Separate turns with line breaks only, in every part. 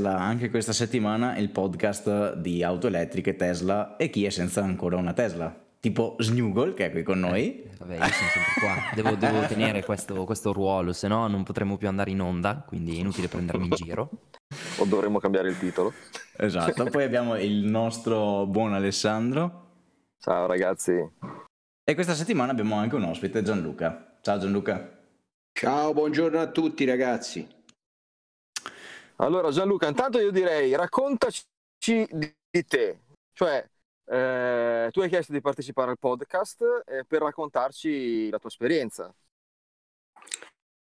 Tesla, anche questa settimana il podcast di auto elettriche Tesla e chi è senza ancora una Tesla. Tipo Snugol che è qui con noi.
Eh, vabbè, io sono sempre qua, devo, devo tenere questo, questo ruolo, se no non potremo più andare in onda, quindi è inutile prendermi in giro.
O dovremmo cambiare il titolo.
Esatto, poi abbiamo il nostro buon Alessandro.
Ciao ragazzi.
E questa settimana abbiamo anche un ospite, Gianluca. Ciao Gianluca.
Ciao, buongiorno a tutti ragazzi.
Allora Gianluca, intanto io direi raccontaci di te, cioè eh, tu hai chiesto di partecipare al podcast eh, per raccontarci la tua esperienza.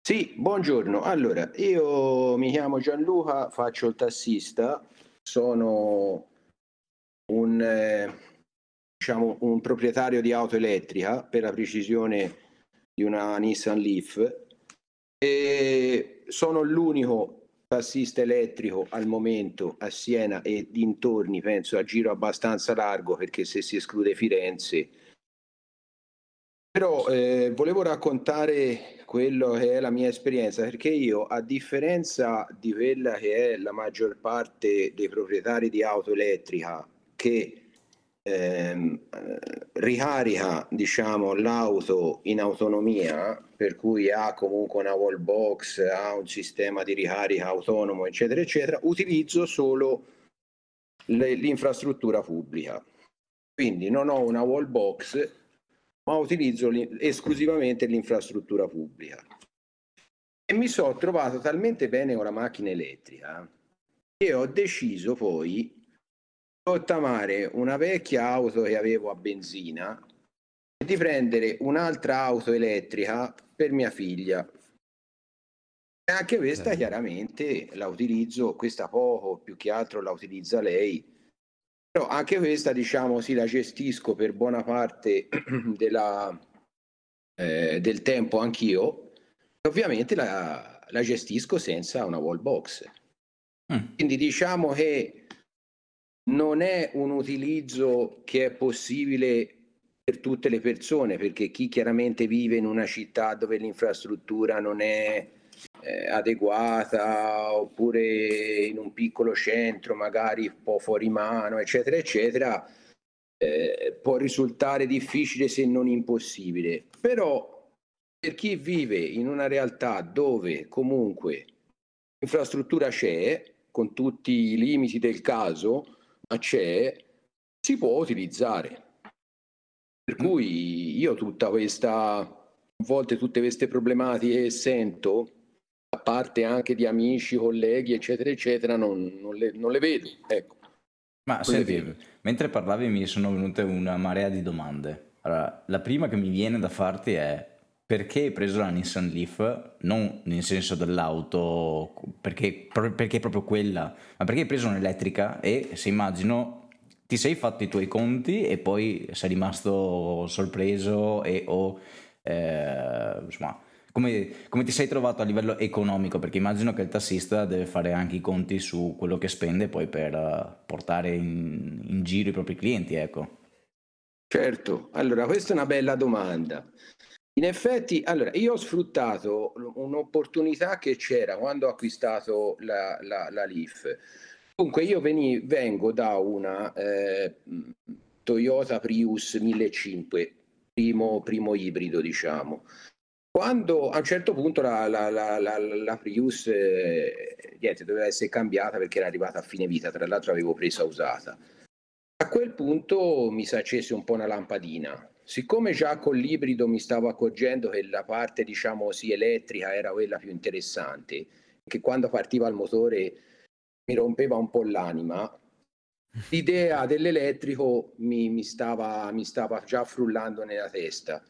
Sì, buongiorno. Allora, io mi chiamo Gianluca, faccio il tassista, sono un, eh, diciamo, un proprietario di auto elettrica, per la precisione di una Nissan Leaf, e sono l'unico tassista elettrico al momento a Siena e dintorni, penso a giro abbastanza largo perché se si esclude Firenze. Però eh, volevo raccontare quello che è la mia esperienza perché io, a differenza di quella che è la maggior parte dei proprietari di auto elettrica che ehm, ricarica diciamo, l'auto in autonomia, per cui ha comunque una wall box, ha un sistema di ricarica autonomo, eccetera, eccetera, utilizzo solo le, l'infrastruttura pubblica. Quindi non ho una wall box, ma utilizzo esclusivamente l'infrastruttura pubblica. E mi sono trovato talmente bene con la macchina elettrica che ho deciso poi rottamare una vecchia auto che avevo a benzina e di prendere un'altra auto elettrica per mia figlia. E anche questa chiaramente la utilizzo, questa poco, più che altro la utilizza lei. Però anche questa, diciamo, sì, la gestisco per buona parte della, eh, del tempo anch'io. Ovviamente la, la gestisco senza una wall box. Mm. Quindi diciamo che non è un utilizzo che è possibile per tutte le persone, perché chi chiaramente vive in una città dove l'infrastruttura non è eh, adeguata, oppure in un piccolo centro, magari un po' fuori mano, eccetera, eccetera, eh, può risultare difficile se non impossibile. Però per chi vive in una realtà dove comunque l'infrastruttura c'è, con tutti i limiti del caso, c'è, si può utilizzare. Per mm. cui io tutta questa, a volte tutte queste problematiche che sento, a parte anche di amici, colleghi, eccetera, eccetera, non, non, le, non le, vedo. Ecco.
Ma senti, mentre parlavi mi sono venute una marea di domande. Allora, la prima che mi viene da farti è perché hai preso la Nissan Leaf, non nel senso dell'auto, perché, perché proprio quella, ma perché hai preso un'elettrica e se immagino ti sei fatto i tuoi conti e poi sei rimasto sorpreso e o eh, insomma come, come, ti sei trovato a livello economico? Perché immagino che il tassista deve fare anche i conti su quello che spende poi per portare in, in giro i propri clienti, ecco.
Certo, allora questa è una bella domanda. In effetti, allora, io ho sfruttato un'opportunità che c'era quando ho acquistato la, la, la Leaf. Comunque io veni, vengo da una eh, Toyota Prius 1500, primo, primo ibrido diciamo. Quando a un certo punto la, la, la, la Prius eh, niente, doveva essere cambiata perché era arrivata a fine vita, tra l'altro avevo presa usata. A quel punto mi si accese un po' una lampadina Siccome già con l'ibrido mi stavo accorgendo che la parte, diciamo, sì, elettrica era quella più interessante, che quando partiva il motore mi rompeva un po' l'anima, l'idea dell'elettrico mi, mi, stava, mi stava già frullando nella testa.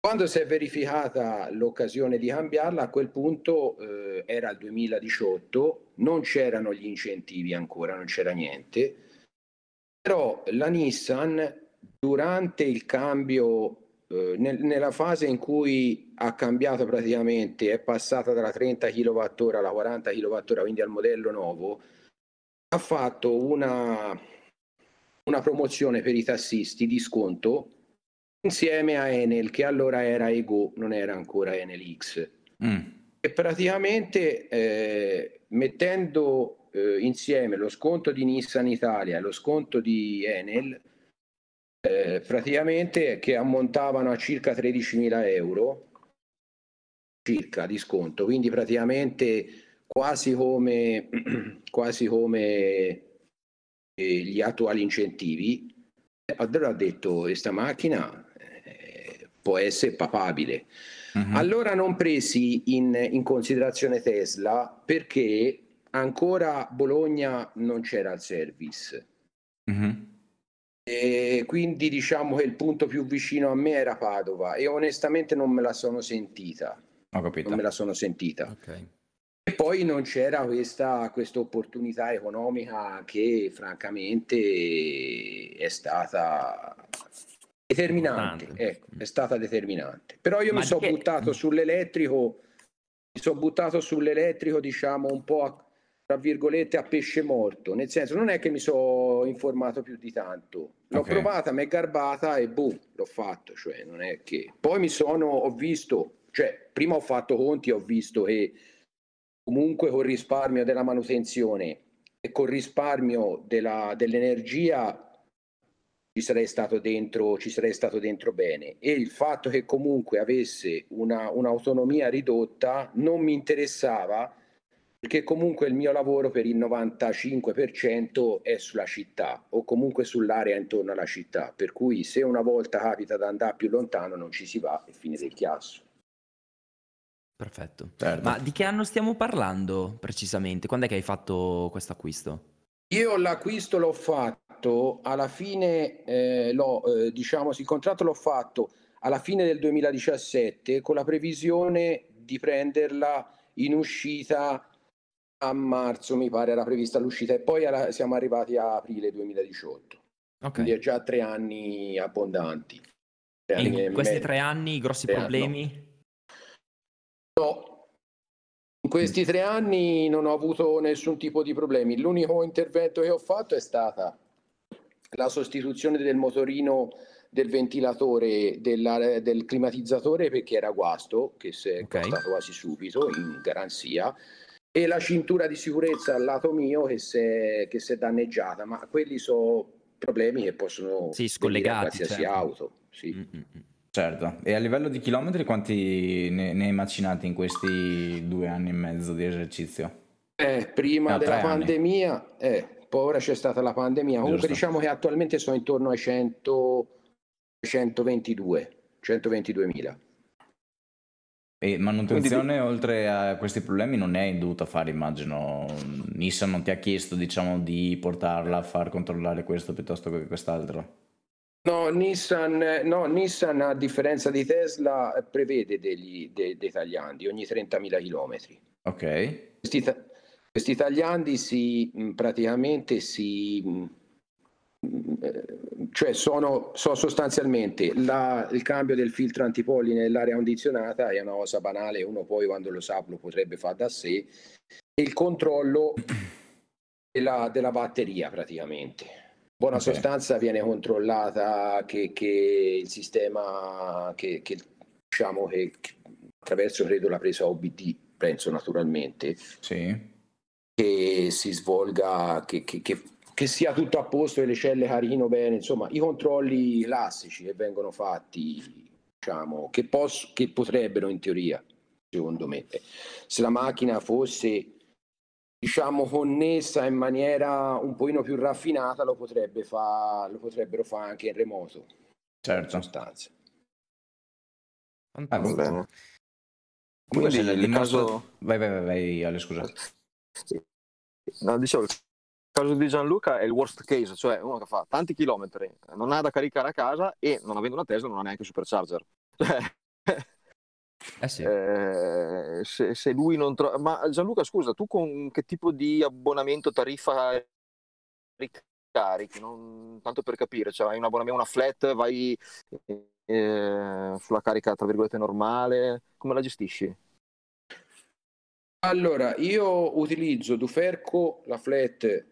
Quando si è verificata l'occasione di cambiarla, a quel punto eh, era il 2018, non c'erano gli incentivi ancora, non c'era niente, però la Nissan durante il cambio, eh, nel, nella fase in cui ha cambiato praticamente, è passata dalla 30 kWh alla 40 kWh, quindi al modello nuovo, ha fatto una, una promozione per i tassisti di sconto insieme a Enel, che allora era Ego, non era ancora Enel X. Mm. E praticamente eh, mettendo eh, insieme lo sconto di Nissan Italia e lo sconto di Enel, eh, praticamente che ammontavano a circa 13.000 euro circa di sconto, quindi praticamente quasi come, quasi come eh, gli attuali incentivi. Allora ha detto, questa macchina eh, può essere papabile. Uh-huh. Allora non presi in, in, considerazione Tesla perché ancora Bologna non c'era il service. Uh-huh. E quindi diciamo che il punto più vicino a me era Padova e onestamente non me la sono sentita.
Ho capito.
Non me la sono sentita. Okay. E poi non c'era questa opportunità economica che francamente è stata determinante, ecco, è stata determinante. Però io Ma mi sono che... buttato sull'elettrico, mi sono buttato sull'elettrico diciamo un po' a, tra virgolette a pesce morto, nel senso non è che mi sono informato più di tanto, l'ho okay. provata, mi è garbata e boom, l'ho fatto, cioè non è che... Poi mi sono, ho visto cioè, prima ho fatto conti e ho visto che comunque col risparmio della manutenzione e col risparmio della, dell'energia ci sarei stato dentro, ci sarei stato dentro bene. E il fatto che comunque avesse una, un'autonomia ridotta non mi interessava perché comunque il mio lavoro per il 95% è sulla città o comunque sull'area intorno alla città, per cui se una volta capita di andare più lontano non ci si va e fine del chiasso.
Perfetto. Certo. Ma di che anno stiamo parlando precisamente? Quando è che hai fatto questo acquisto?
Io l'acquisto l'ho fatto alla fine, eh, l'ho, eh, diciamo, il contratto l'ho fatto alla fine del 2017 con la previsione di prenderla in uscita a marzo, mi pare era prevista l'uscita, e poi alla, siamo arrivati a aprile 2018. Okay. Quindi è già tre anni abbondanti.
Tre in anni questi tre anni grossi tre problemi? No.
No, in questi tre anni non ho avuto nessun tipo di problemi. L'unico intervento che ho fatto è stata la sostituzione del motorino del ventilatore della, del climatizzatore perché era guasto, che si è okay. costato quasi subito in garanzia, e la cintura di sicurezza al lato mio che si è, che si è danneggiata, ma quelli sono problemi che possono
sì, scollegati
qualsiasi certo. auto. Sì.
Mm-hmm. Certo, e a livello di chilometri quanti ne, ne hai macinati in questi due anni e mezzo di esercizio?
Eh, prima no, della pandemia, eh, poi ora c'è stata la pandemia, comunque Giusto. diciamo che attualmente sono intorno ai 100, 122, 122.000.
E manutenzione Quindi... oltre a questi problemi non ne hai dovuta fare, immagino. Nissan non ti ha chiesto, diciamo, di portarla a far controllare questo piuttosto che quest'altro?
No Nissan, no, Nissan a differenza di Tesla prevede degli, de, dei tagliandi ogni 30.000 km.
Ok.
Questi, questi tagliandi si praticamente si cioè sono, sono sostanzialmente la, il cambio del filtro antipolline nell'aria condizionata è una cosa banale, uno poi quando lo sa lo potrebbe fare da sé, e il controllo della, della batteria praticamente buona okay. sostanza viene controllata che, che il sistema che, che diciamo che, attraverso credo la presa OBD penso naturalmente
sì.
che si svolga che, che, sia tutto a posto e le celle carichino bene insomma i controlli classici che vengono fatti diciamo che, posso, che potrebbero in teoria secondo me se la macchina fosse diciamo connessa in maniera un pochino più raffinata lo, potrebbe fa, lo potrebbero fare anche in remoto
certo.
in sostanza.
Ah, va bene. Quindi nel nostro... caso vai vai vai, vai Ale scusa.
No, dicevo il caso di Gianluca è il worst case cioè uno che fa tanti chilometri non ha da caricare a casa e non avendo una Tesla non ha neanche supercharger cioè
eh sì.
eh, se, se, lui non trova... Ma Gianluca, scusa, tu con che tipo di abbonamento, tariffa ricarichi? Non... Tanto per capire, cioè hai un abbonamento, una flat, vai eh, sulla carica, tra virgolette, normale, come la gestisci?
Allora, io utilizzo Duferco, la flat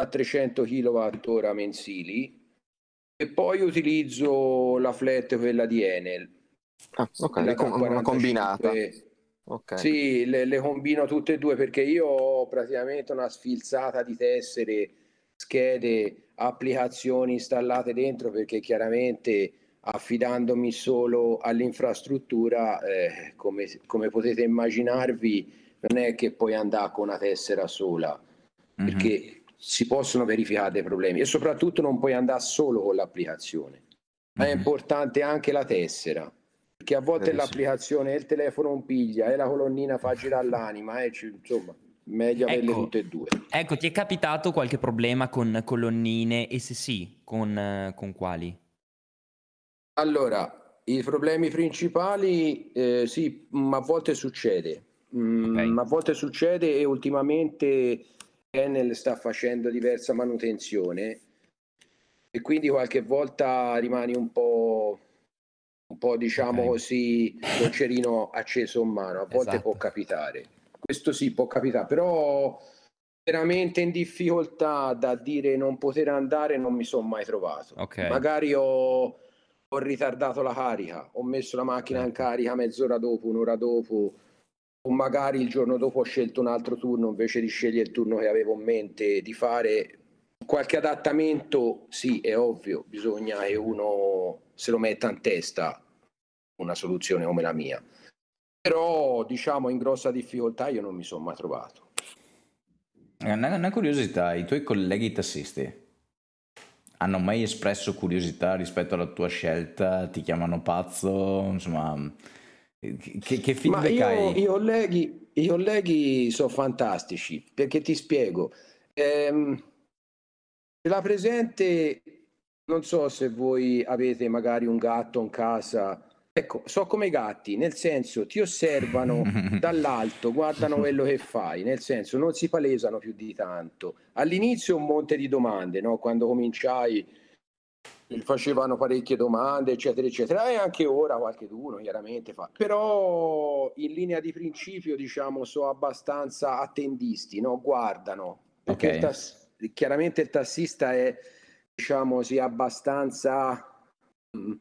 a 300 kWh mensili e poi utilizzo la flat, quella di Enel
Ah, ok, una, una combinata. Ok.
Sì, le, le combino tutte e due perché io ho praticamente una sfilzata di tessere, schede, applicazioni installate dentro perché chiaramente affidandomi solo all'infrastruttura, eh, come, come potete immaginarvi, non è che puoi andare con una tessera sola,
Mhm.
perché si possono verificare dei problemi e soprattutto non puoi andare solo con l'applicazione. Ma è
Mhm.
importante anche la tessera, perché a volte
Eh, sì.
l'applicazione e il telefono non piglia e la colonnina fa girare l'anima, e ci- insomma, meglio averle
Ecco.
tutte e due.
Ecco, ti è capitato qualche problema con colonnine? E se sì, con, eh, con quali?
Allora, i problemi principali, eh, sì, a volte succede. Mm,
Ok.
A volte succede e ultimamente Enel sta facendo diversa manutenzione e quindi qualche volta rimani un po', un po' diciamo così, col cerino acceso in mano. A volte
Esatto.
può capitare. Questo sì, può capitare, però veramente in difficoltà da dire non poter andare non mi sono mai trovato.
Ok.
Magari ho, ho ritardato la carica, ho messo la macchina in carica mezz'ora dopo, un'ora dopo, o magari il giorno dopo ho scelto un altro turno invece di scegliere il turno che avevo in mente di fare. Qualche adattamento, sì, è ovvio, bisogna che uno se lo metta in testa una soluzione come la mia. Però, diciamo, in grossa difficoltà io non mi sono mai trovato.
Una, una curiosità, i tuoi colleghi tassisti hanno mai espresso curiosità rispetto alla tua scelta? Ti chiamano pazzo? Insomma, che, che
Ma
feedback
io,
hai?
i colleghi, i colleghi sono fantastici, perché ti spiego. Ehm, l'ha presente, non so se voi avete magari un gatto in casa. Ecco, so come i gatti, nel senso ti osservano dall'alto, guardano quello che fai, nel senso non si palesano più di tanto. All'inizio un monte di domande, no? Quando cominciai facevano parecchie domande, eccetera, eccetera, e anche ora qualche uno chiaramente fa. Però in linea di principio, diciamo, sono abbastanza attendisti, no? Guardano, perché
Ok.
il tass- chiaramente il tassista è, diciamo, sì, abbastanza... mm,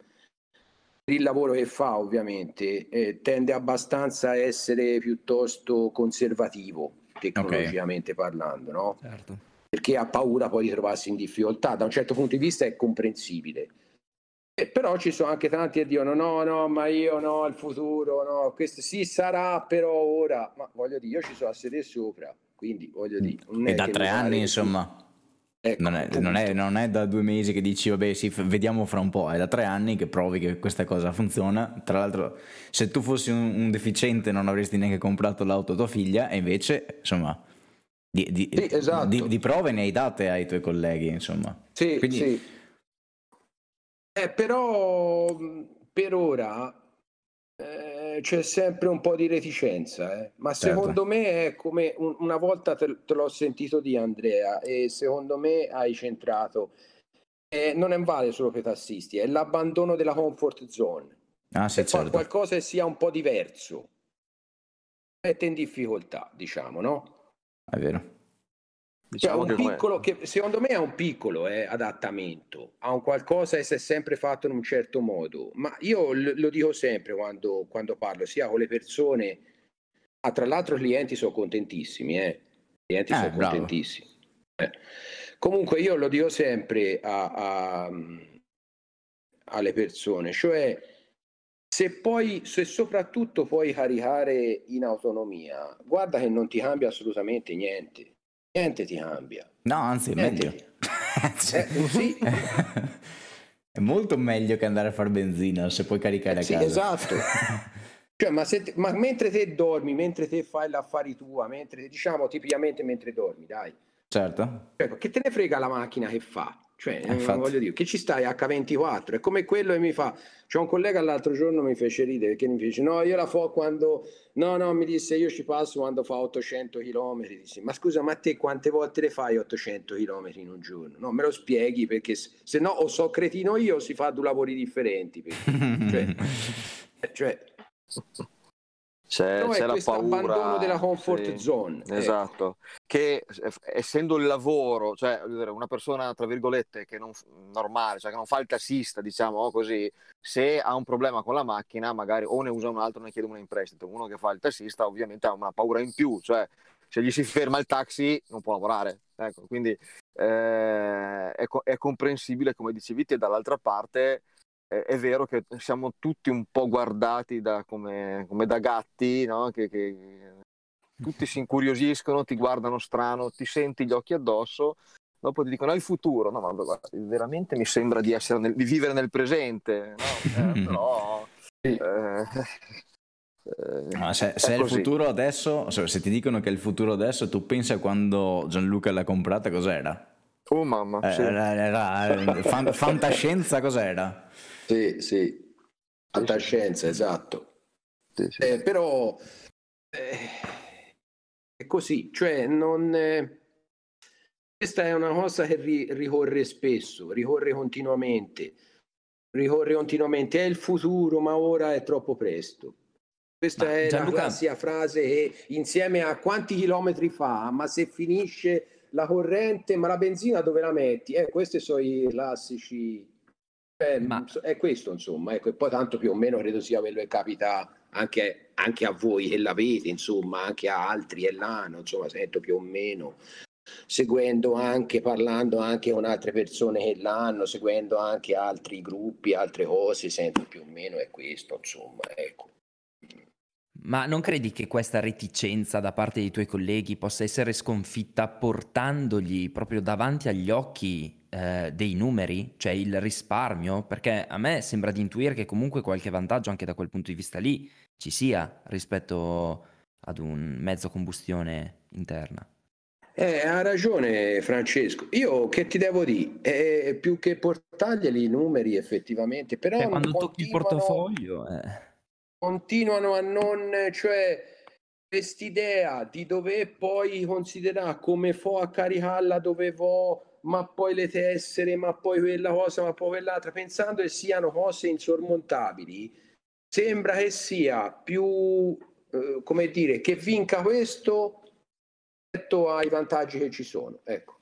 per il lavoro che fa ovviamente eh, tende abbastanza a essere piuttosto conservativo tecnologicamente parlando no?
Certo.
Perché ha paura poi di trovarsi in difficoltà. Da un certo punto di vista è comprensibile. Eh, però ci sono anche tanti che dicono no no ma io no il futuro no questo sì sarà però ora. Ma voglio dire io ci sono a sedere sopra quindi voglio dire non
E da tre anni,
che-
insomma,
Ecco,
non è, non è- non è da due mesi che dici, vabbè, sì, vediamo fra un po', è da tre anni che provi che questa cosa funziona. Tra l'altro, se tu fossi un, un deficiente non avresti neanche comprato l'auto a tua figlia, e invece, insomma, di, di-
Sì, esatto.
di- di prove ne hai date ai tuoi colleghi, insomma.
Sì,
Quindi-
sì. Eh, però mh, per ora eh, c'è sempre un po' di reticenza, eh. Ma
Certo.
secondo me è come un- una volta te, te l'ho sentito di Andrea e secondo me hai centrato. Eh, non è vale solo per i tassisti, è l'abbandono della comfort zone.
Ah, sì, certo.
qualcosa che sia un po' diverso. Mette in difficoltà, diciamo, no?
È vero.
Cioè,
Diciamo come-
piccolo, che secondo me è un piccolo eh, adattamento a un qualcosa che si è sempre fatto in un certo modo, ma io l- lo dico sempre quando, quando parlo, sia con le persone, ah, tra l'altro i clienti sono contentissimi, eh. i clienti
Eh,
sono
bravo.
contentissimi. Eh. Comunque io lo dico sempre a- a- alle persone, cioè se poi, se soprattutto puoi caricare in autonomia, guarda che non ti cambia assolutamente niente. Niente ti cambia.
No, anzi, è
Niente.
meglio. Cioè,
Eh, sì.
È molto meglio che andare a fare benzina se puoi caricare a
Sì,
casa.
esatto. Cioè, ma, te- ma mentre te dormi, mentre te fai l'affari tua, mentre diciamo tipicamente mentre dormi, dai.
Certo.
Cioè, che te ne frega la macchina che fa? Cioè, eh,
infatti.
voglio dire, che ci stai H24? È come quello che mi fa. C'è un collega l'altro giorno mi fece ridere perché mi dice: No, io la fo quando. No, no, mi disse io ci passo quando fa 800 km. Dissi, ma scusa, ma te quante volte le fai 800 km in un giorno? No, me lo spieghi perché se no o so cretino io o si fa due lavori differenti. perché- cioè, eh, cioè,
c'è,
No,
c'è la paura
della comfort
sì,
zone, ecco.
esatto. Che eh, essendo il lavoro cioè una persona tra virgolette che non normale cioè che non fa il tassista diciamo così se ha un problema con la macchina magari o ne usa un altro o ne chiede uno in prestito. Uno che fa il tassista ovviamente ha una paura in più cioè se gli si ferma il taxi non può lavorare ecco. Quindi eh, è, è comprensibile come dicevi te dall'altra parte è, è vero che siamo tutti un po' guardati da, come, come da gatti, no? che, che tutti si incuriosiscono, ti guardano strano, ti senti gli occhi addosso, dopo ti dicono hai il futuro. No, ma guarda, veramente mi sembra di, essere nel- di vivere nel presente, no? Eh, però...
Sì.
eh, eh,
Ma se,
è
se è il futuro adesso, se, se ti dicono che è il futuro adesso, tu pensi a quando Gianluca l'ha comprata, cos'era?
Oh mamma,
Eh,
sì.
Era, era- fan- fantascienza cos'era?
Sì, sì. Fantascienza, esatto.
Sì, sì.
Eh, però eh, è così, cioè non... eh, questa è una cosa che ri- ricorre spesso, ricorre continuamente, ricorre continuamente, è il futuro, ma ora è troppo presto. Questa
Ma
è
Gianluca-
la classica frase che insieme a quanti chilometri fa, ma se finisce la corrente, ma la benzina dove la metti? Eh, questi sono i classici... eh,
Ma-
È questo, insomma, ecco, e poi tanto più o meno credo sia quello che capita anche, anche a voi che l'avete, insomma, anche a altri che l'hanno, insomma, sento più o meno, seguendo anche, parlando anche con altre persone che l'hanno, seguendo anche altri gruppi, altre cose, sento più o meno è questo, insomma, ecco.
Ma non credi che questa reticenza da parte dei tuoi colleghi possa essere sconfitta portandogli proprio davanti agli occhi eh, dei numeri, cioè il risparmio? Perché a me sembra di intuire che comunque qualche vantaggio anche da quel punto di vista lì ci sia rispetto ad un mezzo a combustione interna.
Eh, ha ragione Francesco. Io che ti devo dire? Eh, più che portarglieli i numeri effettivamente, però
Cioè, quando tocchi il
continuano-
portafoglio... eh.
Continuano a non, cioè, quest'idea di dover poi considerare come fo a caricarla dove vo, ma poi le tessere, ma poi quella cosa, ma poi quell'altra, pensando che siano cose insormontabili, sembra che sia più, eh, come dire, che vinca questo rispetto ai vantaggi che ci sono. Ecco,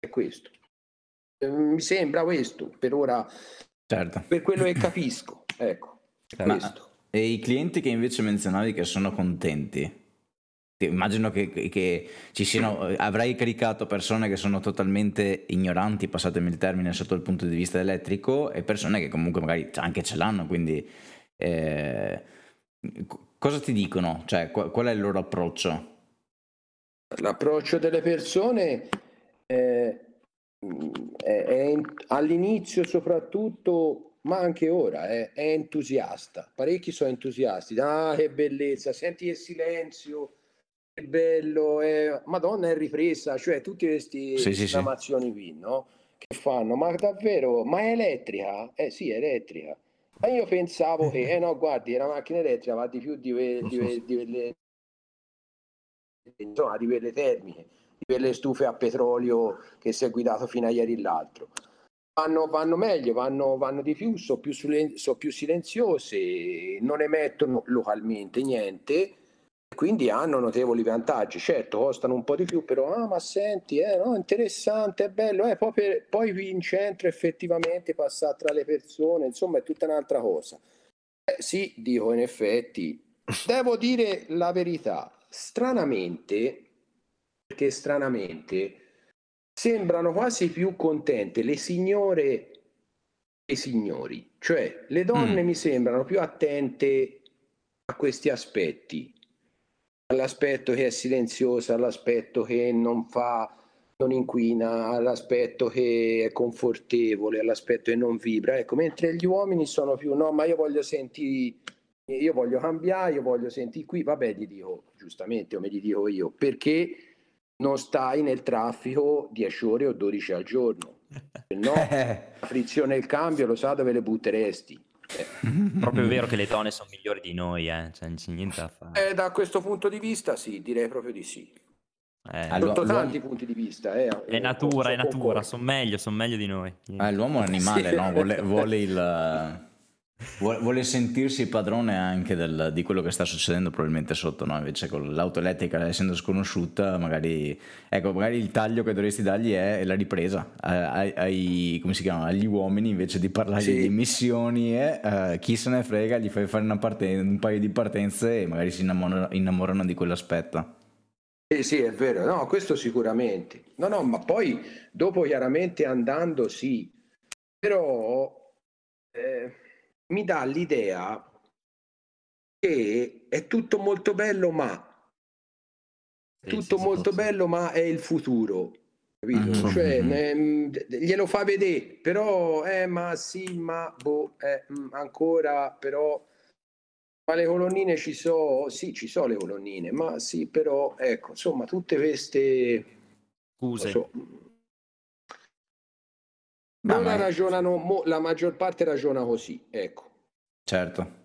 è questo. Eh, Mi sembra questo, per ora,
Certo.
per quello che capisco. Ecco,
Certo.
Ma-
questo.
E i clienti che invece menzionavi che sono contenti? Ti- Immagino che, che ci siano, avrai caricato persone che sono totalmente ignoranti, passatemi il termine, sotto il punto di vista elettrico e persone che comunque magari anche ce l'hanno, quindi eh, co- cosa ti dicono? Cioè, qual, è il loro approccio?
L'approccio delle persone eh, è, è in- all'inizio soprattutto, ma anche ora, eh, è entusiasta. Parecchi sono entusiasti. Ah, che bellezza, senti che silenzio, che bello, eh. Madonna è ripresa, cioè tutte queste
Sì, sì, sì.
esclamazioni qui, no? Che fanno, ma davvero, ma è elettrica? Eh sì, è elettrica. Ma io pensavo che, eh no, guardi, la macchina elettrica va di più di, que- di que- di quelle insomma, di quelle termiche, di quelle stufe a petrolio che si è guidato fino a ieri l'altro. Vanno, vanno meglio, vanno, vanno di più, sono più, sono più silenziose, non emettono localmente niente, quindi hanno notevoli vantaggi. Certo, costano un po' di più, però, ah, ma senti, eh, no, interessante, è bello, eh, poi, per- poi in centro effettivamente passare tra le persone, insomma, è tutta un'altra cosa. Eh, sì, dico in effetti, devo dire la verità, stranamente, perché stranamente sembrano quasi più contente le signore e i signori, cioè le donne
Mm.
mi sembrano più attente a questi aspetti, all'aspetto che è silenziosa, all'aspetto che non fa, non inquina, all'aspetto che è confortevole, all'aspetto che non vibra. Ecco, mentre gli uomini sono più, no, ma io voglio sentire, io voglio cambiare, io voglio sentire qui, vabbè, gli dico, giustamente, come gli dico io, perché non stai nel traffico 10 ore o 12 al giorno? Se no, la frizione e il cambio lo sa dove le butteresti. Eh.
Proprio vero che le donne sono migliori di noi, eh? Cioè, non c'è niente da fare.
Eh, da questo punto di vista sì, direi proprio di sì.
Eh,
Allora,
Sotto
l'uomo-
tanti punti di vista. Eh,
è natura, è
Sono
natura, sono meglio, sono meglio di noi.
Ah, l'uomo è un animale,
Sì.
no? Vuole, vuole il... Vuole sentirsi padrone anche del, di quello che sta succedendo probabilmente sotto, no? Invece con l'auto elettrica essendo sconosciuta, magari, ecco, magari il taglio che dovresti dargli è la ripresa ai, ai come si chiama, agli uomini invece di parlargli sì. di emissioni e uh, chi se ne frega gli fai fare parten- un paio di partenze e magari si innamorano, innamorano di quell'aspetto.
Sì, sì, è vero, no, questo sicuramente. No, no, ma poi dopo chiaramente andando sì, però... Eh mi dà l'idea che è tutto molto bello, ma tutto sì, molto sì, bello, ma è il futuro. Capito? Mm-hmm. Cioè, ne, glielo fa vedere, però, eh, ma sì, ma boh, eh, mm, ancora, però. Ma le colonnine ci sono, sì, ci sono le colonnine, ma sì, però, ecco, insomma, tutte queste
scuse. So,
non ma... ragionano, mo, la maggior parte ragiona così, ecco.
Certo.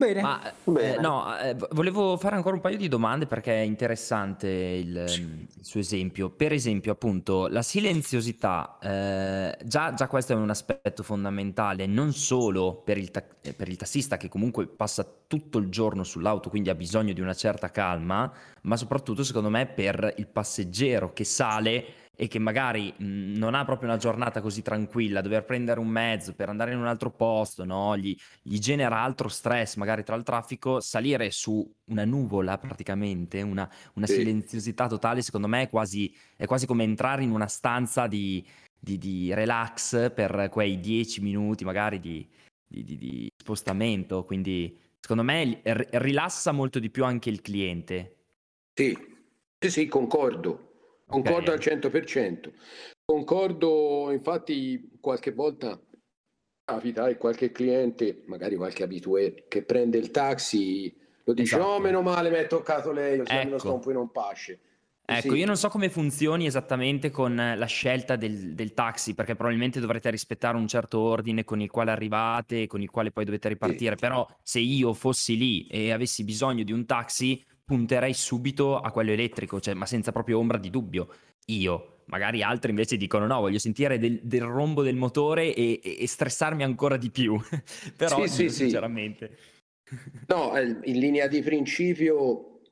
Bene. Ma, Bene. Eh, no, eh, volevo fare ancora un paio di domande perché è interessante il, sì. il suo esempio. Per esempio, appunto, la silenziosità, eh, già, già, questo è un aspetto fondamentale, non solo per il, ta- per il tassista che comunque passa tutto il giorno sull'auto, quindi ha bisogno di una certa calma, ma soprattutto, secondo me, per il passeggero che sale e che magari mh, non ha proprio una giornata così tranquilla, dover prendere un mezzo per andare in un altro posto, no? gli, gli, genera altro stress, magari tra il traffico, salire su una nuvola praticamente, una, una sì. silenziosità totale, secondo me è quasi, è quasi, come entrare in una stanza di, di, di relax per quei dieci minuti magari di, di spostamento, quindi secondo me rilassa molto di più anche il cliente.
Sì, sì, sì, concordo. Concordo okay. al 100%. Concordo, infatti, qualche volta capita e qualche cliente, magari qualche abitué, che prende il taxi, lo dice, esatto. oh meno male mi è toccato lei, o se ecco. sto un po' non pasce.
Ecco, sì. io non so come funzioni esattamente con la scelta del, del, taxi, perché probabilmente dovrete rispettare un certo ordine con il quale arrivate, con il quale poi dovete ripartire, sì. però se io fossi lì e avessi bisogno di un taxi, punterei subito a quello elettrico, cioè, ma senza proprio ombra di dubbio. Io, magari altri invece dicono no, voglio sentire del, del rombo del motore e, e, stressarmi ancora di più. Però sì, sì, sinceramente.
Sì. No, in linea di principio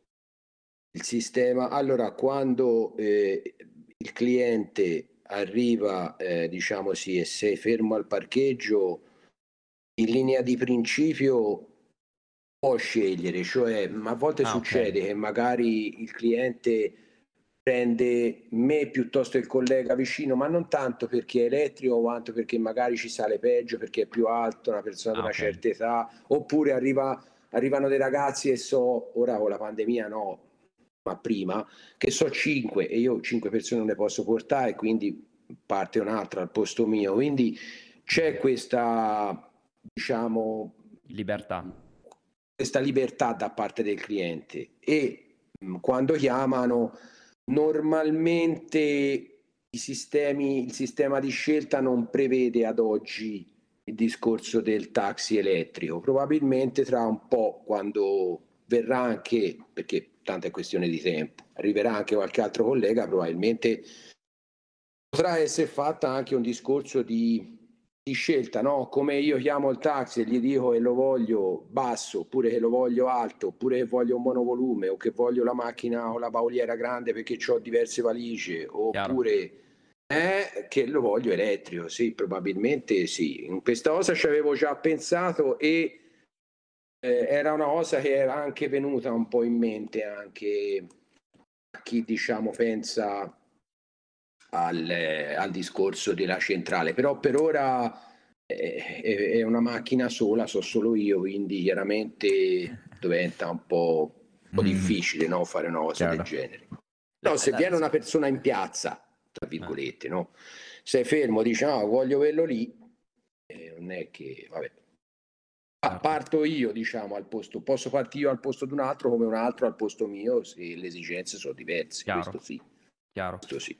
il sistema, allora quando eh, il cliente arriva, eh, diciamo sì, e sei fermo al parcheggio, in linea di principio può scegliere, cioè, a volte ah, succede okay. che magari il cliente prende me piuttosto il collega vicino, ma non tanto perché è elettrico quanto perché magari ci sale peggio, perché è più alto, una persona ah, di una okay. certa età, oppure arriva, arrivano dei ragazzi e so, ora con la pandemia no, ma prima, che so cinque e io cinque persone non le posso portare, quindi parte un'altra al posto mio, quindi c'è questa, diciamo...
Libertà
questa libertà da parte del cliente e mh, quando chiamano normalmente i sistemi, il sistema di scelta non prevede ad oggi il discorso del taxi elettrico, probabilmente tra un po' quando verrà anche, perché tanto è questione di tempo, arriverà anche qualche altro collega, probabilmente potrà essere fatta anche un discorso di di scelta, no? Come io chiamo il taxi e gli dico che lo voglio basso, oppure che lo voglio alto, oppure che voglio un monovolume, o che voglio la macchina o la pauliera grande perché ho diverse valigie, oppure eh, che lo voglio elettrico. Sì, probabilmente sì. In questa cosa ci avevo già pensato e eh, era una cosa che era anche venuta un po' in mente anche a chi diciamo pensa al, al discorso della centrale, però per ora è, è, una macchina sola, so solo io, quindi chiaramente diventa un po', un po mm. difficile no, fare una cosa Chiaro. del genere. No, se viene una persona in piazza, tra virgolette, no? sei fermo, dici no, voglio quello lì, eh, non è che, vabbè, ah, parto io, diciamo, al posto, posso partire io al posto di un altro come un altro al posto mio se le esigenze sono diverse,
Chiaro.
questo sì.
Chiaro.
Questo sì.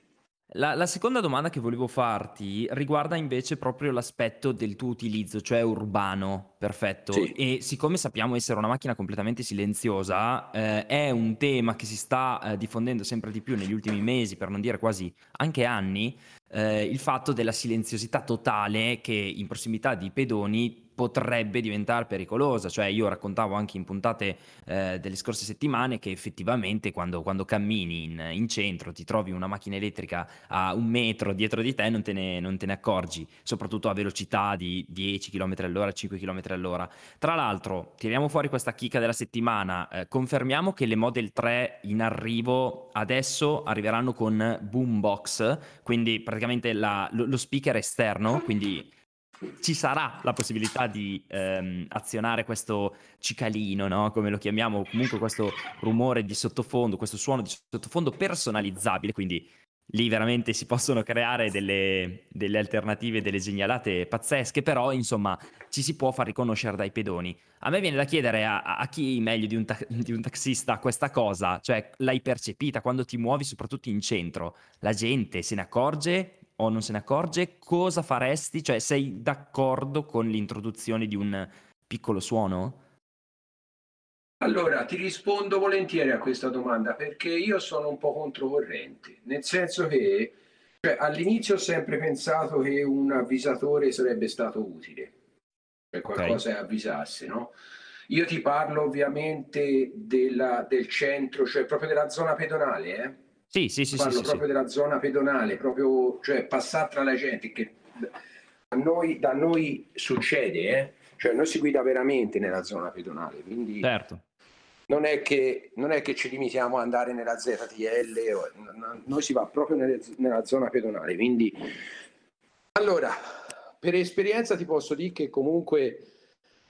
La, la seconda domanda che volevo farti riguarda invece proprio l'aspetto del tuo utilizzo, cioè urbano, perfetto.
Sì.
E siccome sappiamo essere una macchina completamente silenziosa, eh, è un tema che si sta eh, diffondendo sempre di più negli ultimi mesi, per non dire quasi anche anni, eh, il fatto della silenziosità totale che in prossimità di pedoni potrebbe diventare pericolosa. Cioè, io raccontavo anche in puntate eh, delle scorse settimane che effettivamente quando, quando cammini in, in, centro ti trovi una macchina elettrica a un metro dietro di te non te ne, non te ne accorgi, soprattutto a velocità di 10 km all'ora, 5 km all'ora. Tra l'altro, tiriamo fuori questa chicca della settimana, eh, confermiamo che le Model 3 in arrivo adesso arriveranno con boombox, quindi praticamente la, lo, lo speaker esterno, quindi ci sarà la possibilità di ehm, azionare questo cicalino, no? come lo chiamiamo, comunque questo rumore di sottofondo, questo suono di sottofondo personalizzabile, quindi lì veramente si possono creare delle, delle alternative, delle genialate pazzesche, però insomma ci si può far riconoscere dai pedoni. A me viene da chiedere a, a chi meglio di un, ta- di un taxista questa cosa, cioè l'hai percepita quando ti muovi soprattutto in centro, la gente se ne accorge o non se ne accorge, cosa faresti? Cioè, sei d'accordo con l'introduzione di un piccolo suono?
Allora, ti rispondo volentieri a questa domanda perché io sono un po' controcorrente, nel senso che cioè, all'inizio ho sempre pensato che un avvisatore sarebbe stato utile, cioè qualcosa okay. che avvisasse, no? Io ti parlo ovviamente della, del centro, cioè proprio della zona pedonale, eh?
Sì, sì, sì.
Parlo
sì,
proprio
sì.
della zona pedonale, proprio, cioè passare tra la gente, che a noi, da noi succede, eh? Cioè noi si guida veramente nella zona pedonale, quindi
certo.
non, è che, non è che ci limitiamo ad andare nella ZTL, o, noi si va proprio nelle, nella zona pedonale, quindi... Allora, per esperienza ti posso dire che comunque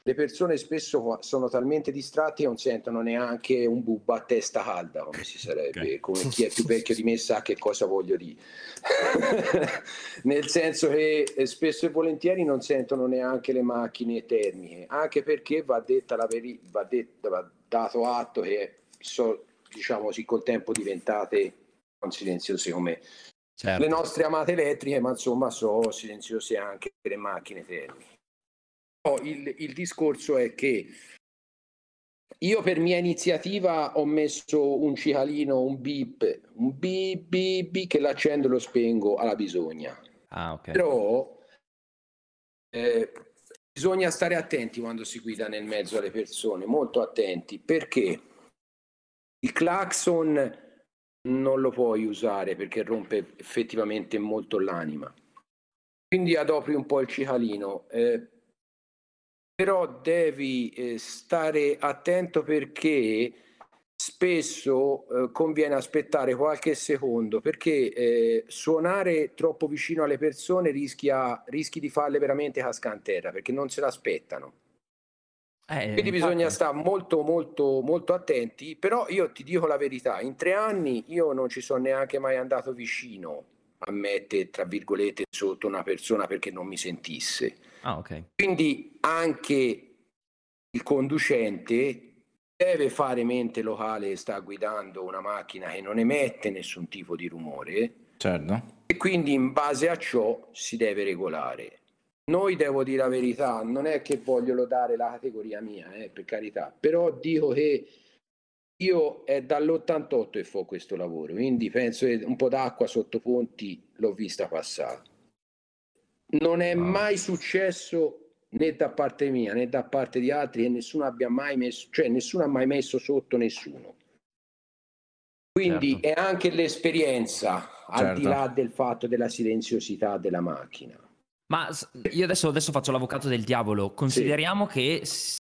le persone spesso sono talmente distratte che non sentono neanche un bubba a testa calda, come si sarebbe, okay. come chi è più vecchio di me sa che cosa voglio dire. Nel senso che eh, spesso e volentieri non sentono neanche le macchine termiche, anche perché va detta la verità, va, detta, va dato atto che sono, diciamo così, col tempo diventate non silenziose come certo. le nostre amate elettriche, ma insomma sono silenziose anche le macchine termiche il, il discorso è che io per mia iniziativa ho messo un cicalino, un beep, un beep, beep, beep che l'accendo e lo spengo alla bisogna.
Ah, ok.
Però eh, bisogna stare attenti quando si guida nel mezzo alle persone, molto attenti, perché il clacson non lo puoi usare perché rompe effettivamente molto l'anima. Quindi adopri un po' il cicalino. Eh, però devi eh, stare attento perché spesso eh, conviene aspettare qualche secondo perché eh, suonare troppo vicino alle persone rischia, rischi di farle veramente terra perché non se l'aspettano. Quindi infatti... bisogna stare molto molto molto attenti, però io ti dico la verità, in tre anni io non ci sono neanche mai andato vicino a mettere tra virgolette sotto una persona perché non mi sentisse
Ah, ok.
Quindi anche il conducente deve fare mente locale sta guidando una macchina che non emette nessun tipo di rumore.
Certo.
E quindi in base a ciò si deve regolare. Noi devo dire la verità, non è che voglio lodare la categoria mia, eh, per carità, però dico che io è dall'88 che fa questo lavoro, quindi penso che un po' d'acqua sotto ponti l'ho vista passare non è mai successo né da parte mia né da parte di altri e nessuno abbia mai messo, cioè nessuno ha mai messo sotto nessuno. Quindi certo. è anche l'esperienza, certo. al di là del fatto della silenziosità della macchina.
Ma io adesso, adesso faccio l'avvocato del diavolo. Consideriamo sì. che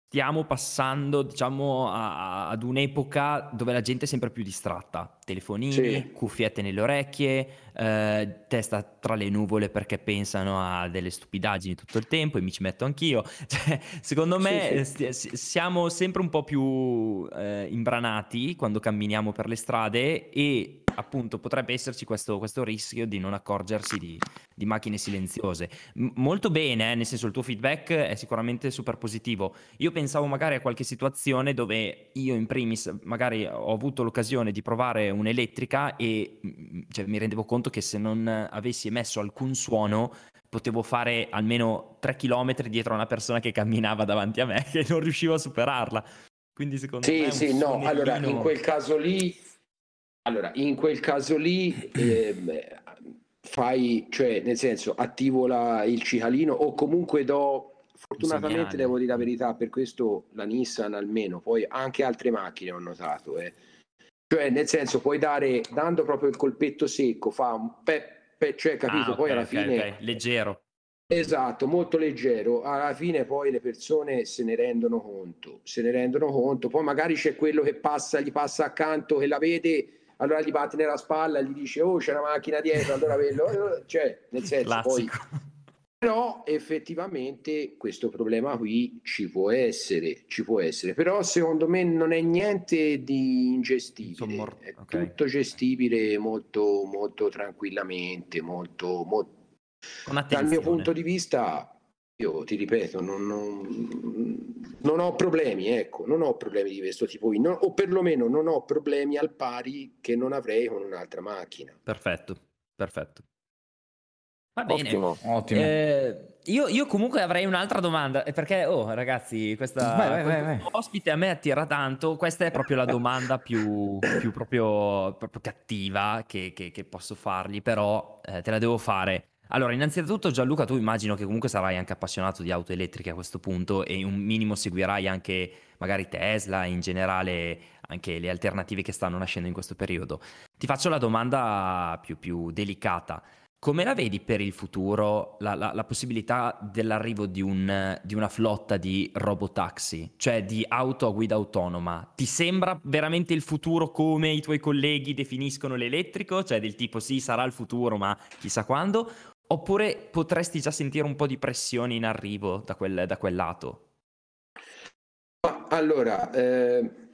stiamo passando, diciamo, a, ad un'epoca dove la gente è sempre più distratta. Telefonini, sì. cuffiette nelle orecchie, eh, testa tra le nuvole perché pensano a delle stupidaggini tutto il tempo e mi ci metto anch'io. Cioè, secondo me sì, sì. siamo sempre un po' più eh, imbranati quando camminiamo per le strade e appunto potrebbe esserci questo, questo rischio di non accorgersi di, di macchine silenziose. M- molto bene, eh, nel senso il tuo feedback è sicuramente super positivo. Io pensavo magari a qualche situazione dove io in primis magari ho avuto l'occasione di provare un'elettrica e cioè, mi rendevo conto che se non avessi emesso alcun suono potevo fare almeno 3 km dietro a una persona che camminava davanti a me che non riuscivo a superarla. Quindi secondo
sì,
me...
Sì, sì, no, allora in quel caso lì... Allora, in quel caso lì eh, fai, cioè nel senso attivo la, il cicalino o comunque do... Fortunatamente devo dire la verità, per questo la Nissan almeno, poi anche altre macchine ho notato, eh. Cioè, nel senso, puoi dare, dando proprio il colpetto secco, fa un pe cioè capito, ah, poi alla okay, fine... Okay.
Leggero.
Esatto, molto leggero. Alla fine poi le persone se ne rendono conto, se ne rendono conto. Poi magari c'è quello che passa, gli passa accanto, che la vede, allora gli batte nella spalla, gli dice oh c'è una macchina dietro, allora quello, cioè nel senso
Classico.
poi però effettivamente questo problema qui ci può essere, ci può essere, però secondo me non è niente di ingestibile, mor- è okay. tutto gestibile molto, molto tranquillamente, molto, molto... dal mio punto di vista, io ti ripeto, non, non, non, ho problemi, ecco, non ho problemi di questo tipo, non, o perlomeno non ho problemi al pari che non avrei con un'altra macchina.
Perfetto, perfetto. Va bene.
Ottimo.
Ottimo.
Eh, io, io, comunque avrei un'altra domanda, eh, perché, oh ragazzi, questa vai, vai, vai, ospite a me attira tanto, questa è proprio la domanda più, più proprio, proprio, cattiva che, che, che, posso fargli, però eh, te la devo fare. Allora, innanzitutto Gianluca, tu immagino che comunque sarai anche appassionato di auto elettriche a questo punto e un minimo seguirai anche magari Tesla, in generale anche le alternative che stanno nascendo in questo periodo. Ti faccio la domanda più, più delicata. Come la vedi per il futuro la, la, la possibilità dell'arrivo di, un, di, una flotta di robotaxi, cioè di auto a guida autonoma? Ti sembra veramente il futuro come i tuoi colleghi definiscono l'elettrico? Cioè del tipo sì, sarà il futuro, ma chissà quando? Oppure potresti già sentire un po' di pressione in arrivo da quel, da quel lato?
Allora, eh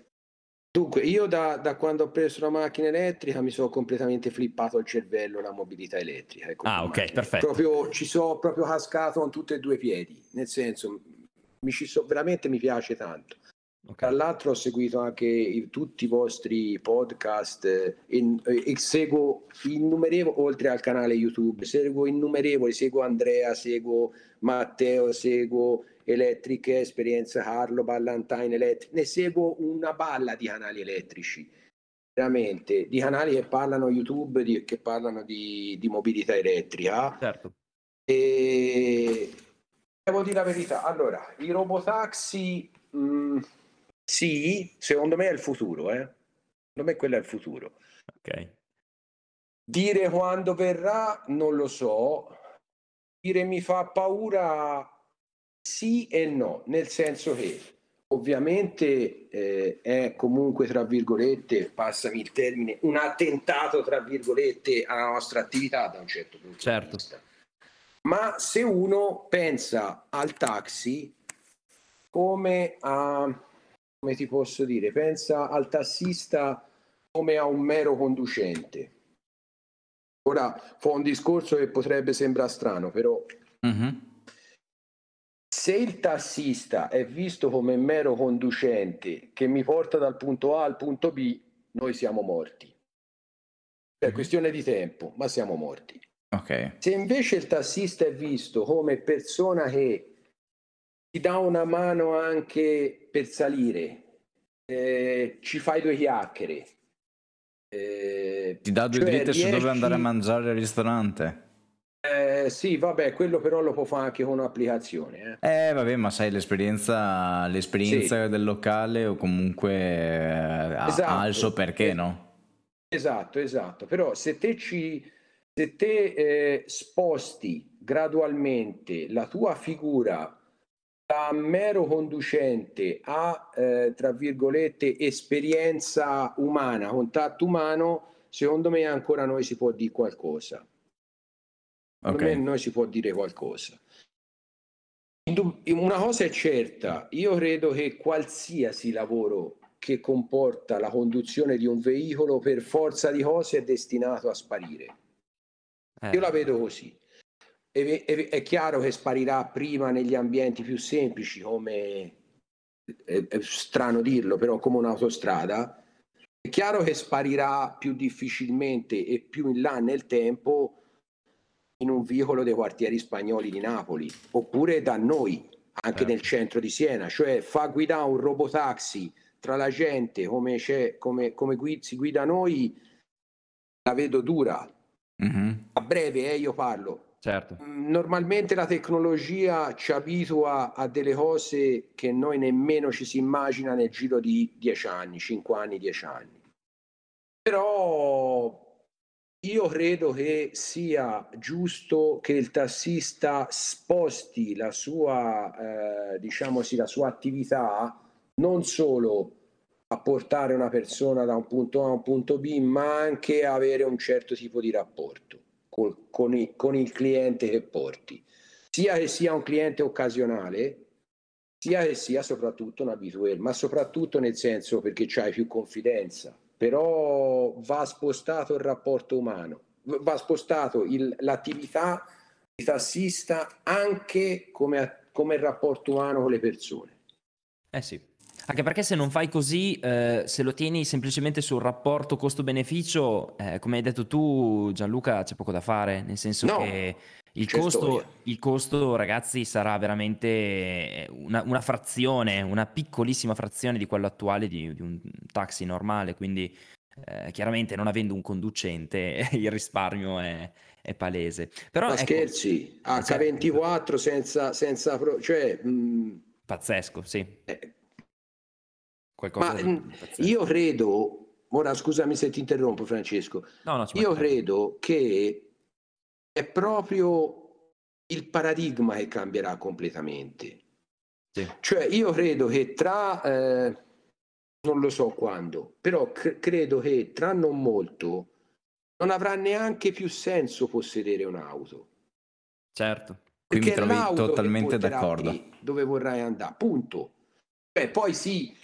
Dunque, io da, da, quando ho preso la macchina elettrica mi sono completamente flippato il cervello la mobilità elettrica.
Ah, ok, macchina. perfetto.
Proprio, ci sono proprio cascato con tutti e due i piedi, nel senso, mi ci so, veramente mi piace tanto. Tra l'altro ho seguito anche i, tutti i vostri podcast eh, in, eh, e seguo innumerevoli, oltre al canale YouTube, seguo innumerevoli, seguo Andrea, seguo Matteo, seguo Electric, Esperienza Carlo, Ballantine Electric, ne seguo una balla di canali elettrici, veramente, di canali che parlano YouTube, di, che parlano di, di mobilità elettrica.
Certo.
E devo dire la verità, allora, i robotaxi, mh, mm, sì, secondo me è il futuro, eh? Secondo me quello è il futuro.
Ok.
Dire quando verrà non lo so. Dire mi fa paura sì e no, nel senso che ovviamente eh, è comunque, tra virgolette, passami il termine, un attentato, tra virgolette, alla nostra attività da un certo punto
certo.
di vista. Ma se uno pensa al taxi come a, come ti posso dire, pensa al tassista come a un mero conducente. Ora fa un discorso che potrebbe sembrare strano, però... Mm-hmm se il tassista è visto come mero conducente che mi porta dal punto A al punto B, noi siamo morti. È mhm. questione di tempo, ma siamo morti.
Okay.
Se invece il tassista è visto come persona che ti dà una mano anche per salire, eh, ci fai due chiacchiere,
eh, ti dà due cioè dritte riesci... su dove andare a mangiare al ristorante.
Eh, sì, vabbè, quello però lo può fare anche con un'applicazione. Eh,
eh vabbè, ma sai, l'esperienza, l'esperienza sì. del locale o comunque eh, esatto. ha il suo perché, eh, no?
Esatto, esatto. Però se te, ci, se te eh, sposti gradualmente la tua figura da mero conducente a, eh, tra virgolette, esperienza umana, contatto umano, secondo me ancora noi si può dire qualcosa okay. noi si può dire qualcosa. Una cosa è certa, io credo che qualsiasi lavoro che comporta la conduzione di un veicolo per forza di cose è destinato a sparire. Eh. Io la vedo così. È, è, è, chiaro che sparirà prima negli ambienti più semplici, come è, è strano dirlo, però come un'autostrada. È chiaro che sparirà più difficilmente e più in là nel tempo in un vicolo dei quartieri spagnoli di Napoli, oppure da noi, anche certo. nel centro di Siena, cioè fa guidare un robotaxi tra la gente come, come, come guid, si guida noi, la vedo dura. Mm-hmm. A breve, eh, io parlo.
Certo.
Mm, normalmente la tecnologia ci abitua a delle cose che noi nemmeno ci si immagina nel giro di dieci anni, cinque anni, dieci anni. Però io credo che sia giusto che il tassista sposti la sua, eh, diciamo sì, la sua attività non solo a portare una persona da un punto A a un punto B, ma anche avere un certo tipo di rapporto col, con, i, con il cliente che porti, sia che sia un cliente occasionale, sia che sia soprattutto un abitué, ma soprattutto nel senso perché c'hai più confidenza però va spostato il rapporto umano, va spostato il, l'attività di tassista anche come, come rapporto umano con le persone.
Eh sì. Anche perché se non fai così, eh, se lo tieni semplicemente sul rapporto costo-beneficio, eh, come hai detto tu Gianluca, c'è poco da fare, nel senso no, che il costo, il costo, ragazzi, sarà veramente una, una, frazione, una piccolissima frazione di quello attuale di, di un taxi normale, quindi eh, chiaramente non avendo un conducente il risparmio è, è palese. Però,
Ma
ecco,
scherzi, H24 senza, senza cioè... Mh...
Mm, Pazzesco, sì. Eh,
Qualcosa Ma mm, io credo, ora scusami se ti interrompo Francesco, no, no, io credo che è proprio il paradigma che cambierà completamente. Sì. Cioè io credo che tra, eh, non lo so quando, però cr- credo che tra non molto non avrà neanche più senso possedere un'auto.
Certo.
Qui mi trovi totalmente d'accordo.
Dove vorrai andare, punto. Beh, poi sì,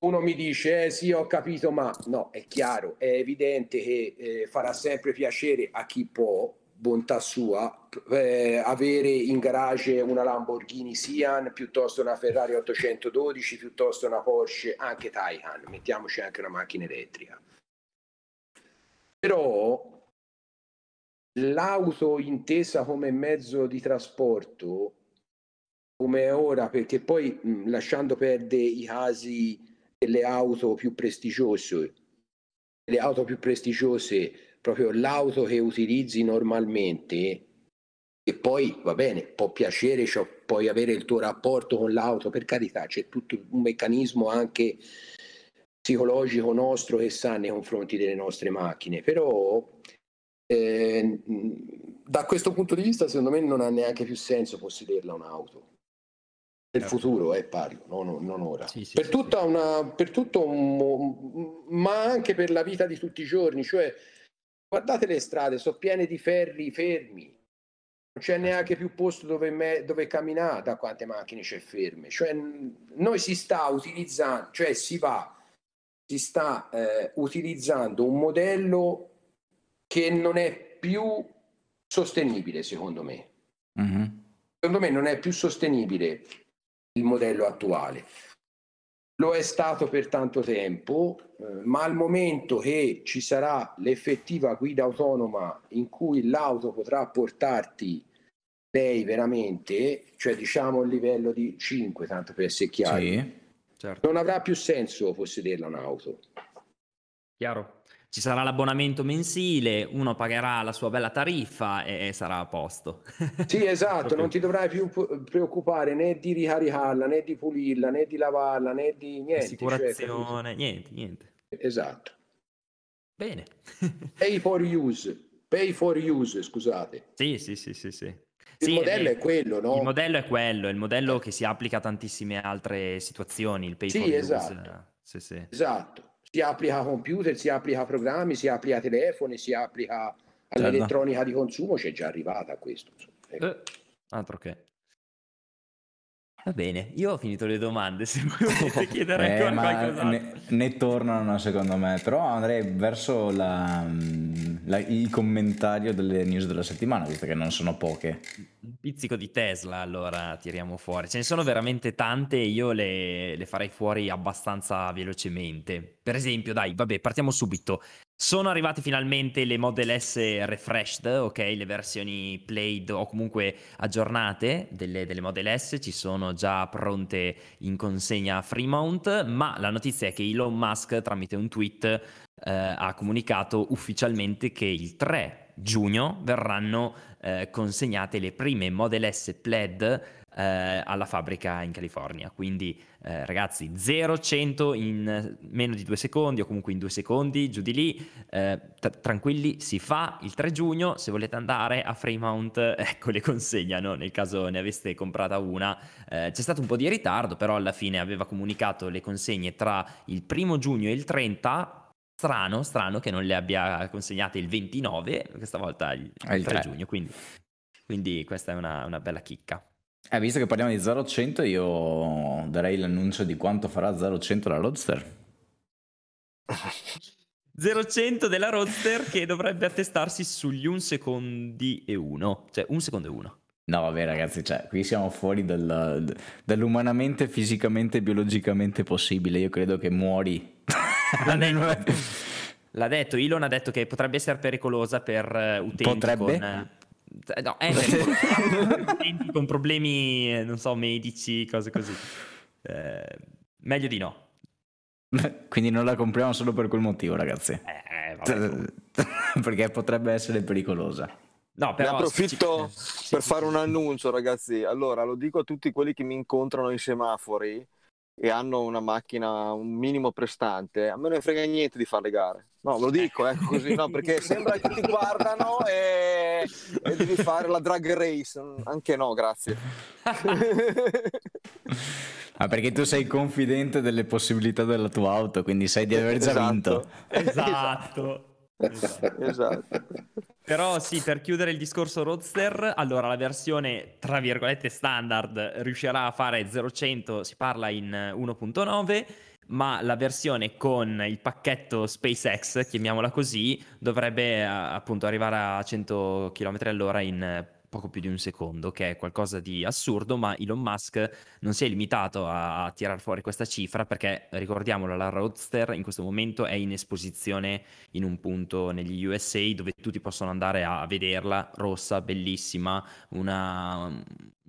uno mi dice, eh sì, ho capito, ma no, è chiaro, è evidente che eh, farà sempre piacere a chi può, bontà sua, eh, avere in garage una Lamborghini Sian piuttosto una Ferrari 812, piuttosto una Porsche, anche Taycan, mettiamoci anche una macchina elettrica. Però l'auto intesa come mezzo di trasporto, come ora, perché poi mh, lasciando perdere i casi delle auto più prestigiose, le auto più prestigiose, proprio l'auto che utilizzi normalmente, e poi va bene, può piacere, cioè, puoi avere il tuo rapporto con l'auto, per carità, c'è tutto un meccanismo anche psicologico nostro che sta nei confronti delle nostre macchine, però eh, da questo punto di vista secondo me non ha neanche più senso possederla un'auto del certo. futuro, eh, parlo, non, non ora. Sì, sì, per, sì, tutta una, per tutto un, ma anche per la vita di tutti i giorni, cioè guardate le strade, sono piene di ferri fermi, non c'è neanche più posto dove, me, dove camminare da quante macchine c'è ferme, cioè noi si sta utilizzando, cioè si va, si sta eh, utilizzando un modello che non è più sostenibile secondo me. Mm-hmm. Secondo me non è più sostenibile il modello attuale. Lo è stato per tanto tempo, eh, ma al momento che ci sarà l'effettiva guida autonoma in cui l'auto potrà portarti lei veramente, cioè diciamo il livello di 5, tanto per essere chiari, sì, certo. non avrà più senso possederla un'auto.
Chiaro ci sarà l'abbonamento mensile, uno pagherà la sua bella tariffa e, sarà a posto.
Sì, esatto, non ti dovrai più preoccupare né di ricaricarla, né di pulirla, né di lavarla, né di niente.
Assicurazione, cioè, niente, niente.
Esatto.
Bene.
pay for use, pay for use, scusate.
Sì, sì, sì, sì, sì.
Il sì, modello è, è, quello, no?
Il modello è quello, il modello che si applica a tantissime altre situazioni, il pay
sì,
for
esatto.
use. Sì, sì.
Esatto si applica a computer, si applica a programmi, si applica a telefoni, si applica all'elettronica certo. di consumo, c'è già arrivata a questo.
Ecco. Eh, altro che. Va bene, io ho finito le domande, se volete chiedere eh, ancora qualcosa.
Ne, ne, tornano secondo me, però andrei verso la, la, il commentario delle news della settimana, visto che non sono poche.
Un pizzico di Tesla allora tiriamo fuori, ce ne sono veramente tante e io le, le farei fuori abbastanza velocemente. Per esempio, dai, vabbè, partiamo subito. Sono arrivate finalmente le Model S refreshed, ok? Le versioni played o comunque aggiornate delle, delle, Model S ci sono già pronte in consegna a Fremont, ma la notizia è che Elon Musk tramite un tweet eh, ha comunicato ufficialmente che il 3 giugno verranno eh, consegnate le prime Model S plaid eh, alla fabbrica in California. Quindi eh, ragazzi 0-100 in meno di due secondi o comunque in due secondi, giù di lì, eh, t- tranquilli, si fa il 3 giugno, se volete andare a Fremont, ecco le consegnano nel caso ne aveste comprata una. Eh, c'è stato un po' di ritardo, però alla fine aveva comunicato le consegne tra il primo giugno e il 30, Strano, strano che non le abbia consegnate il 29, questa volta il, il 3, 3 giugno, quindi, quindi, questa è una, una bella chicca.
Eh, visto che parliamo di 0-100, io darei l'annuncio di quanto farà 0-100 la Roadster.
0-100 della Roadster che dovrebbe attestarsi sugli 1 secondi e 1, cioè 1 secondo e 1.
No, vabbè, ragazzi, cioè, qui siamo fuori del, dall'umanamente, fisicamente, biologicamente possibile. Io credo che muori.
L'ha detto, l'ha detto, Elon ha detto che potrebbe essere pericolosa per uh, utenti
potrebbe?
con... Eh, no, è con problemi, eh, non so, medici, cose così. Eh, meglio di no.
Quindi non la compriamo solo per quel motivo, ragazzi.
Eh, vabbè,
Perché potrebbe essere pericolosa.
No, però, ne approfitto ci... per fare un annuncio, ragazzi. Allora, lo dico a tutti quelli che mi incontrano ai semafori e hanno una macchina un minimo prestante, a me non ne frega niente di fare le gare. No, lo dico, ecco così, no, perché sembra che ti guardano e, e devi fare la drag race. Anche no, grazie.
ah, perché tu sei confidente delle possibilità della tua auto, quindi sai di aver già
esatto.
vinto.
Esatto.
Esatto.
Però sì, per chiudere il discorso Roadster, allora la versione tra virgolette standard riuscirà a fare 0-100, si parla in 1.9, ma la versione con il pacchetto SpaceX, chiamiamola così, dovrebbe appunto arrivare a 100 km all'ora in poco più di un secondo, che è qualcosa di assurdo, ma Elon Musk non si è limitato a, a tirar fuori questa cifra perché, ricordiamolo, la Roadster in questo momento è in esposizione in un punto negli USA dove tutti possono andare a vederla, rossa, bellissima, una,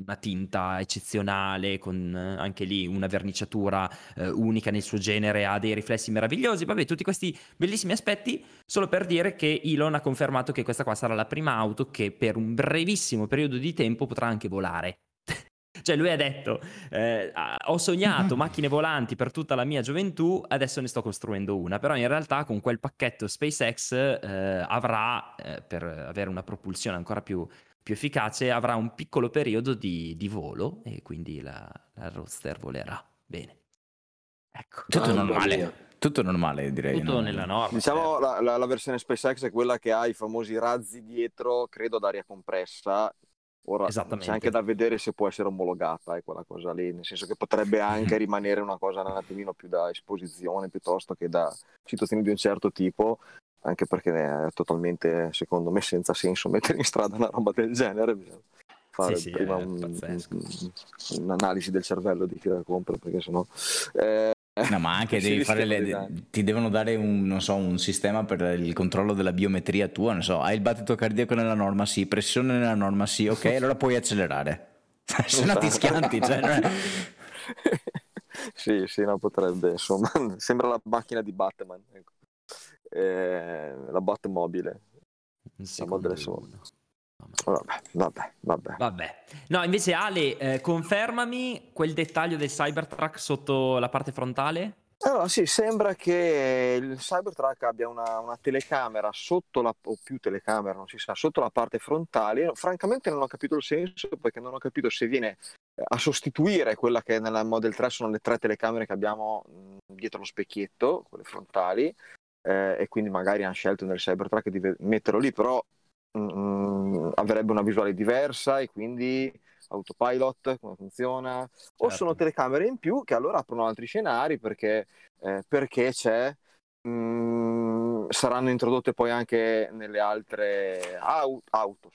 una tinta eccezionale, con eh, anche lì una verniciatura eh, unica nel suo genere, ha dei riflessi meravigliosi, vabbè, tutti questi bellissimi aspetti, solo per dire che Elon ha confermato che questa qua sarà la prima auto che per un brevissimo periodo di tempo potrà anche volare. cioè lui ha detto, eh, ho sognato macchine volanti per tutta la mia gioventù, adesso ne sto costruendo una, però in realtà con quel pacchetto SpaceX eh, avrà, eh, per avere una propulsione ancora più più efficace avrà un piccolo periodo di, di volo e quindi la, la roadster volerà bene. Ecco.
Tutto normale. Tutto normale, direi.
Tutto no? nella norma.
Diciamo certo. la, la, la, versione SpaceX è quella che ha i famosi razzi dietro, credo ad aria compressa. Ora c'è anche da vedere se può essere omologata eh, quella cosa lì, nel senso che potrebbe anche rimanere una cosa un attimino più da esposizione piuttosto che da situazioni di un certo tipo, anche perché è totalmente, secondo me, senza senso mettere in strada una roba del genere. Bisogna fare sì, prima un, un, un'analisi del cervello di chi la compra, perché sennò... Eh,
No, ma anche devi fare le, ti devono dare un, so, un, sistema per il controllo della biometria tua, non so, hai il battito cardiaco nella norma, sì, pressione nella norma, sì, ok, allora puoi accelerare. Se no ti schianti, cioè, è...
sì, sì, no, potrebbe, insomma, sembra la macchina di Batman. Ecco eh, la bot mobile. Siamo adesso... Vabbè, vabbè, vabbè.
Vabbè. No, invece Ale, eh, confermami quel dettaglio del Cybertruck sotto la parte frontale.
Allora, sì, sembra che il Cybertruck abbia una, una, telecamera sotto la, o più telecamera, non si sa, sotto la parte frontale. Francamente non ho capito il senso perché non ho capito se viene eh, a sostituire quella che nella Model 3 sono le tre telecamere che abbiamo dietro lo specchietto, quelle frontali, eh, e quindi magari hanno scelto nel Cybertruck di metterlo lì, però mh, mm, avrebbe una visuale diversa e quindi autopilot, come funziona,
certo.
o sono telecamere in più che allora aprono altri scenari perché, eh, perché c'è mh, mm, saranno introdotte poi anche nelle altre au- auto,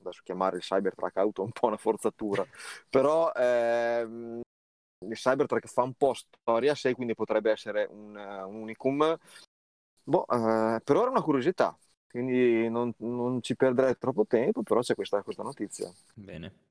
adesso chiamare il Cybertruck auto è un po' una forzatura, però ehm, il Cybertruck fa un po' storia a sé, quindi potrebbe essere un, un unicum. Boh, eh, per ora è una curiosità, quindi non, non, ci perderei troppo tempo, però c'è questa, questa notizia.
Bene.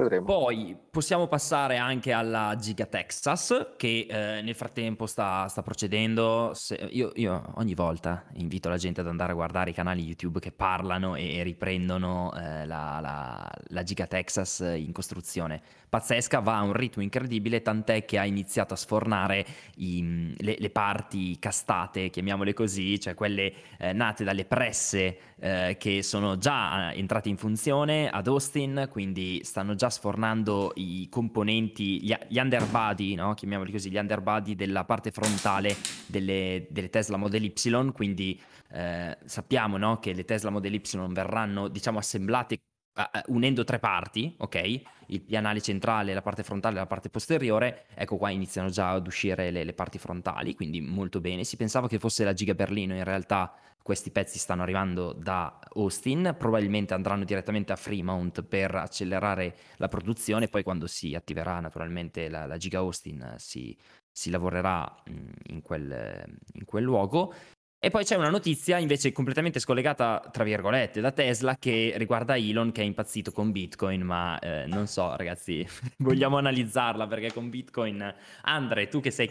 Vedremo.
Poi possiamo passare anche alla Giga Texas che eh, nel frattempo sta, sta procedendo. Se, io, io, ogni volta invito la gente ad andare a guardare i canali YouTube che parlano e, e riprendono eh, la, la, la Giga Texas in costruzione. Pazzesca, va a un ritmo incredibile, tant'è che ha iniziato a sfornare i, le, le, parti castate, chiamiamole così, cioè quelle eh, nate dalle presse eh, che sono già eh, entrate in funzione ad Austin, quindi stanno già sfornando i componenti, gli, gli underbody, no? chiamiamoli così, gli underbody della parte frontale delle, delle Tesla Model Y, quindi eh, sappiamo no? che le Tesla Model Y verranno diciamo assemblate uh, unendo tre parti, ok? Il pianale centrale, la parte frontale e la parte posteriore, ecco qua iniziano già ad uscire le, le, parti frontali, quindi molto bene. Si pensava che fosse la Giga Berlino, in realtà questi pezzi stanno arrivando da Austin, probabilmente andranno direttamente a Fremont per accelerare la produzione, poi quando si attiverà naturalmente la, la Giga Austin si, si lavorerà in quel, in quel luogo. E poi c'è una notizia invece completamente scollegata, tra virgolette, da Tesla che riguarda Elon che è impazzito con Bitcoin, ma eh, non so ragazzi, vogliamo analizzarla perché con Bitcoin... Andre, tu che sei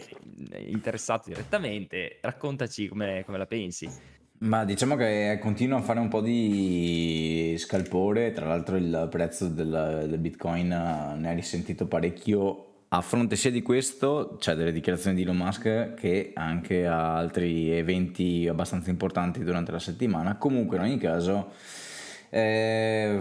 interessato direttamente, raccontaci come, come la pensi.
Ma diciamo che continua a fare un po' di scalpore, tra l'altro il prezzo del, del Bitcoin ne ha risentito parecchio a fronte sia di questo, c'è delle dichiarazioni di Elon Musk che anche a altri eventi abbastanza importanti durante la settimana. Comunque, in ogni caso, eh,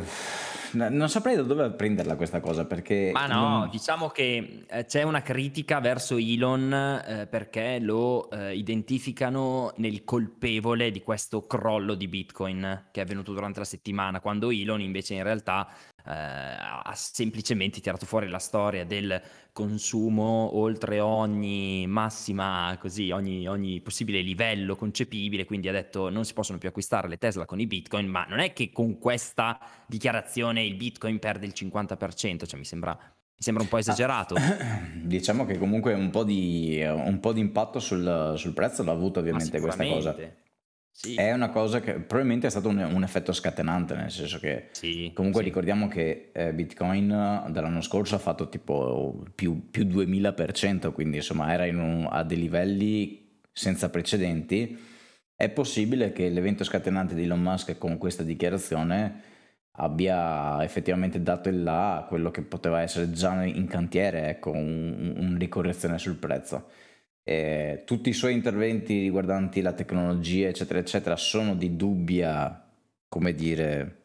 non saprei da dove prenderla questa cosa perché...
Ma no,
non...
diciamo che eh, c'è una critica verso Elon eh, perché lo eh, identificano nel colpevole di questo crollo di Bitcoin che è avvenuto durante la settimana, quando Elon invece in realtà ha semplicemente tirato fuori la storia del consumo oltre ogni massima, così, ogni, ogni, possibile livello concepibile, quindi ha detto non si possono più acquistare le Tesla con i Bitcoin, ma non è che con questa dichiarazione il Bitcoin perde il 50%, cioè mi sembra, mi sembra un po' esagerato.
Ah, diciamo che comunque un po' di, un po di impatto sul, sul, prezzo l'ha avuto ovviamente questa cosa. Sì. È una cosa che probabilmente è stato un, un effetto scatenante, nel senso che sì, comunque sì. ricordiamo che eh, Bitcoin dall'anno scorso ha fatto tipo più, più 2000%, quindi insomma era un, a dei livelli senza precedenti. È possibile che l'evento scatenante di Elon Musk con questa dichiarazione abbia effettivamente dato il là a quello che poteva essere già in cantiere, ecco, un, un ricorrezione sul prezzo. Eh, tutti i suoi interventi riguardanti la tecnologia, eccetera, eccetera, sono di dubbia, come dire,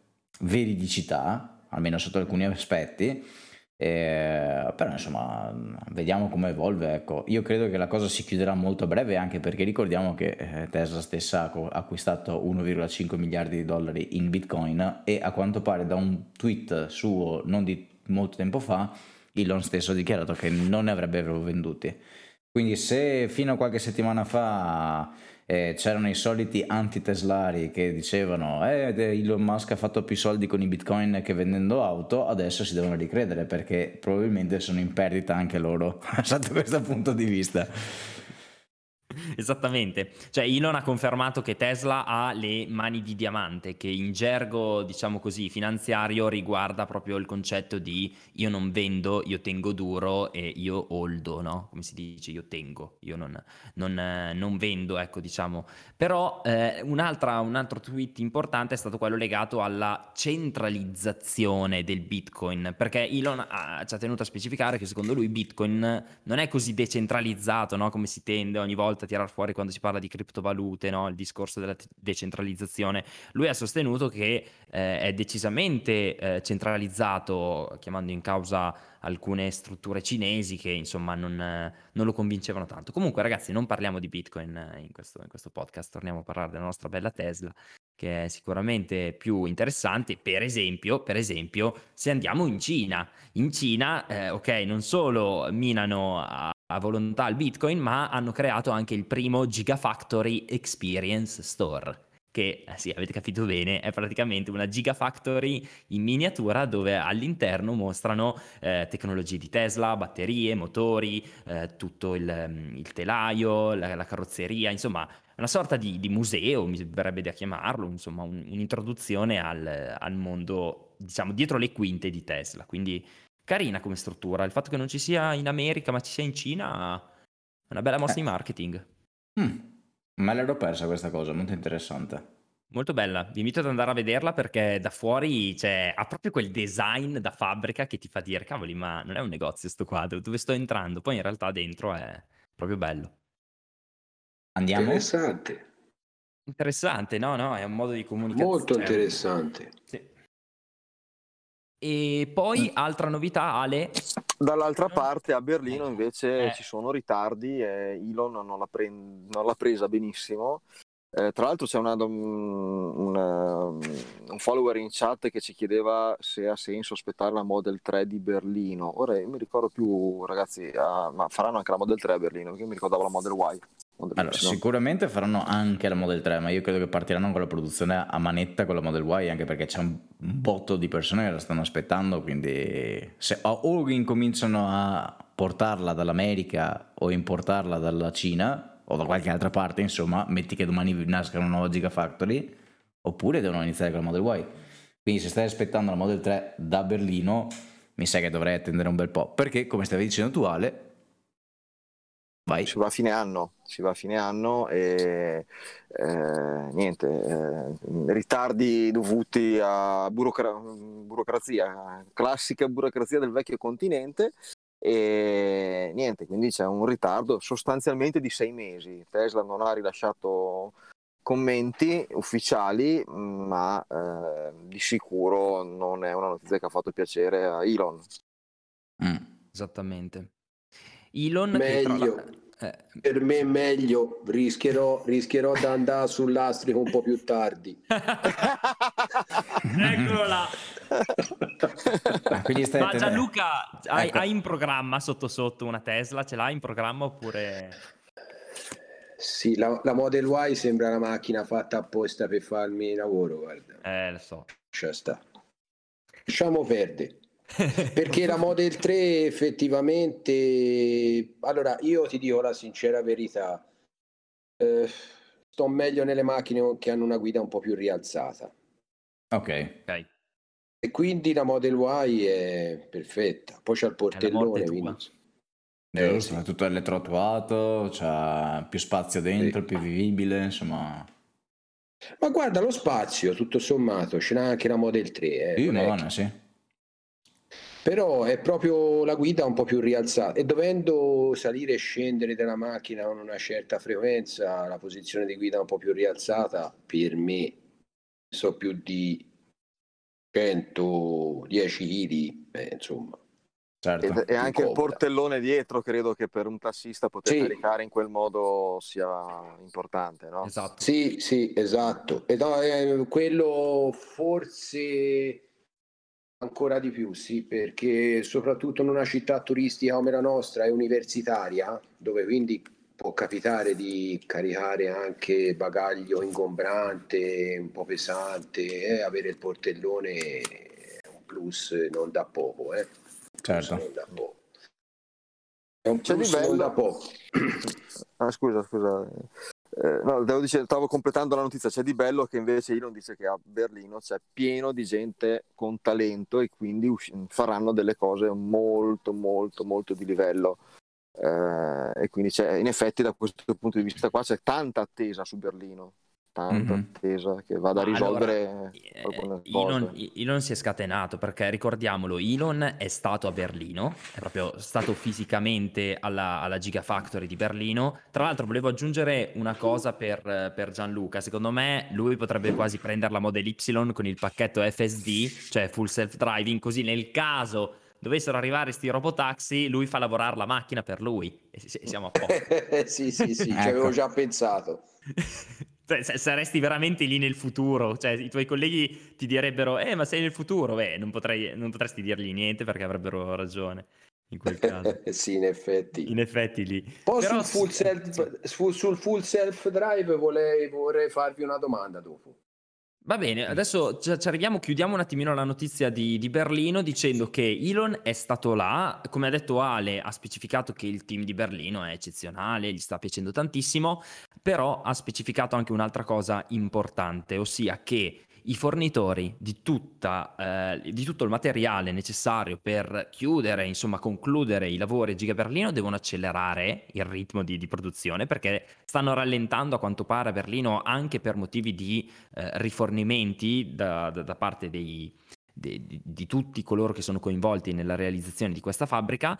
veridicità, almeno sotto alcuni aspetti. Eh, però insomma, vediamo come evolve. Ecco. Io credo che la cosa si chiuderà molto a breve, anche perché ricordiamo che eh, Tesla stessa ha acquistato 1,5 miliardi di dollari in Bitcoin e a quanto pare da un tweet suo non di molto tempo fa, Elon stesso ha dichiarato che non ne avrebbero venduti. Quindi se fino a qualche settimana fa eh, c'erano i soliti anti-teslari che dicevano eh, Elon Musk ha fatto più soldi con i bitcoin che vendendo auto, adesso si devono ricredere perché probabilmente sono in perdita anche loro sotto questo punto di vista.
Esattamente, cioè Elon ha confermato che Tesla ha le mani di diamante, che in gergo, diciamo così, finanziario riguarda proprio il concetto di io non vendo, io tengo duro e io holdo, no? Come si dice, io tengo, io non, non, non vendo, ecco, diciamo. Però eh, un altro tweet importante è stato quello legato alla centralizzazione del Bitcoin, perché Elon ha, ci ha tenuto a specificare che secondo lui Bitcoin non è così decentralizzato, no? Come si tende ogni volta volta tirar fuori quando si parla di criptovalute, no? il discorso della decentralizzazione. Lui ha sostenuto che eh, è decisamente eh, centralizzato, chiamando in causa alcune strutture cinesi che insomma non, non, lo convincevano tanto. Comunque ragazzi non parliamo di Bitcoin in questo, in questo podcast, torniamo a parlare della nostra bella Tesla che è sicuramente più interessante. Per esempio, per esempio se andiamo in Cina. In Cina, eh, ok, non solo minano a, volontà il Bitcoin, ma hanno creato anche il primo Gigafactory Experience Store che eh, sì, avete capito bene, è praticamente una Gigafactory in miniatura dove all'interno mostrano eh, tecnologie di Tesla, batterie, motori, eh, tutto il, mm, il telaio, la, la, carrozzeria, insomma una sorta di, di, museo, mi verrebbe da chiamarlo, insomma un, un'introduzione al, al mondo, diciamo, dietro le quinte di Tesla. Quindi carina come struttura, il fatto che non ci sia in America ma ci sia in Cina è una bella mossa eh. di marketing.
Mm. Me l'ero persa questa cosa, molto interessante.
Molto bella, vi invito ad andare a vederla perché da fuori cioè, ha proprio quel design da fabbrica che ti fa dire, cavoli, ma non è un negozio sto quadro, dove sto entrando? Poi in realtà dentro è proprio bello.
Andiamo?
Interessante.
Interessante, no, no, è un modo di comunicare.
Molto interessante.
Sì. E poi altra novità, Ale.
Dall'altra parte a Berlino invece eh. ci sono ritardi e Elon non l'ha, pre- non l'ha presa benissimo. Eh, tra l'altro c'è una, una, un follower in chat che ci chiedeva se ha senso aspettare la Model 3 di Berlino. Ora io mi ricordo più, ragazzi, ah, ma faranno anche la Model 3 a Berlino, perché io mi ricordavo la Model Y.
Allora, sicuramente faranno anche la Model 3, ma io credo che partiranno con la produzione a manetta con la Model Y, anche perché c'è un botto di persone che la stanno aspettando, quindi se o incominciano a portarla dall'America o importarla dalla Cina o da qualche altra parte, insomma, metti che domani nasca una nuova Gigafactory, oppure devono iniziare con la Model Y. Quindi se stai aspettando la Model 3 da Berlino, mi sa che dovrei attendere un bel po', perché come stavi dicendo tu Ale,
Vai. Si va a fine anno, si va a fine anno e eh, niente, eh, ritardi dovuti a burocra- burocrazia, classica burocrazia del vecchio continente e niente, quindi c'è un ritardo sostanzialmente di sei mesi. Tesla non ha rilasciato commenti ufficiali, ma eh, di sicuro non è una notizia che ha fatto piacere a Elon.
Mm. Esattamente. Elon
meglio. La... Eh. Per me è meglio, rischierò, rischierò di andare sull'astrico un po' più tardi.
Eccolo là.
Ah,
Ma Gianluca, hai, ecco. hai, in programma sotto sotto una Tesla? Ce l'hai in programma oppure...
Sì, la, la Model Y sembra una macchina fatta apposta per farmi il lavoro, guarda.
Eh, lo so.
Lascia sta. Lasciamo perdere. Perché la Model 3 effettivamente, allora io ti dico la sincera verità, eh, sto meglio nelle macchine che hanno una guida un po' più rialzata.
Ok.
okay.
E quindi la Model Y è perfetta. Poi c'è il portellone. Quindi...
Eh, sì. È tutto elettroattuato, c'è più spazio dentro, sì. più vivibile, insomma.
Ma guarda lo spazio, tutto sommato, ce n'ha anche la Model 3. Eh,
sì, madonna, che... sì
però è proprio la guida un po' più rialzata e dovendo salire e scendere dalla macchina con una certa frequenza, la posizione di guida un po' più rialzata, per me so più di 110 kg, insomma.
Certo. E, anche il portellone dietro credo che per un tassista poter sì. caricare in quel modo sia importante, no?
Esatto. Sì, sì, esatto. E no, eh, quello forse Ancora di più, sì, perché soprattutto in una città turistica come la nostra è universitaria, dove quindi può capitare di caricare anche bagaglio ingombrante, un po' pesante, eh, avere il portellone è un plus non da poco, eh.
Certo. Non da
poco. È un plus non da poco.
Ah, scusa, scusa. Eh, no, devo dire, stavo completando la notizia, c'è di bello che invece Elon dice che a Berlino c'è pieno di gente con talento e quindi usci- faranno delle cose molto molto molto di livello. Eh, e quindi in effetti da questo punto di vista qua c'è tanta attesa su Berlino tanta mm-hmm. attesa che vada a risolvere allora,
eh, Elon, Elon, si è scatenato perché ricordiamolo Elon è stato a Berlino è proprio stato fisicamente alla, alla Gigafactory di Berlino tra l'altro volevo aggiungere una cosa per, per, Gianluca secondo me lui potrebbe quasi prendere la Model Y con il pacchetto FSD cioè full self driving così nel caso dovessero arrivare questi robotaxi, lui fa lavorare la macchina per lui e siamo a posto.
sì, sì, sì, ci avevo ecco. già pensato.
Cioè, saresti veramente lì nel futuro, cioè i tuoi colleghi ti direbbero, eh ma sei nel futuro, beh non, potrei, non potresti dirgli niente perché avrebbero ragione in quel caso.
sì, in effetti.
In effetti lì.
Poi Però sul, full self, sul, sul full self drive vorrei, vorrei farvi una domanda dopo.
Va bene, adesso ci arriviamo, chiudiamo un attimino la notizia di, di, Berlino dicendo che Elon è stato là, come ha detto Ale, ha specificato che il team di Berlino è eccezionale, gli sta piacendo tantissimo, però ha specificato anche un'altra cosa importante, ossia che i fornitori di, tutta, eh, di, tutto il materiale necessario per chiudere, insomma concludere i lavori a Giga Berlino devono accelerare il ritmo di, di produzione perché stanno rallentando a quanto pare a Berlino anche per motivi di eh, rifornimenti da, da, da parte dei, di, di, tutti coloro che sono coinvolti nella realizzazione di questa fabbrica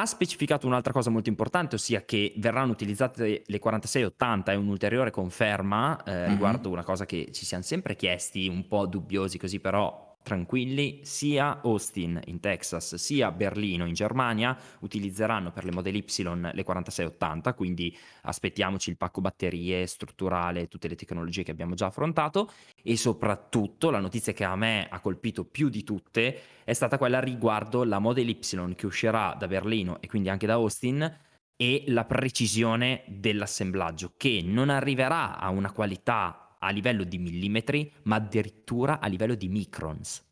ha specificato un'altra cosa molto importante, ossia che verranno utilizzate le 4680, è un'ulteriore conferma eh, mm-hmm. riguardo una cosa che ci siamo sempre chiesti, un po' dubbiosi così, però tranquilli, sia Austin in Texas sia Berlino in Germania utilizzeranno per le Model Y le 4680, quindi aspettiamoci il pacco batterie strutturale, tutte le tecnologie che abbiamo già affrontato. E soprattutto la notizia che a me ha colpito più di tutte è stata quella riguardo la Model Y che uscirà da Berlino e quindi anche da Austin e la precisione dell'assemblaggio che non arriverà a una qualità a livello di millimetri, ma addirittura a livello di microns,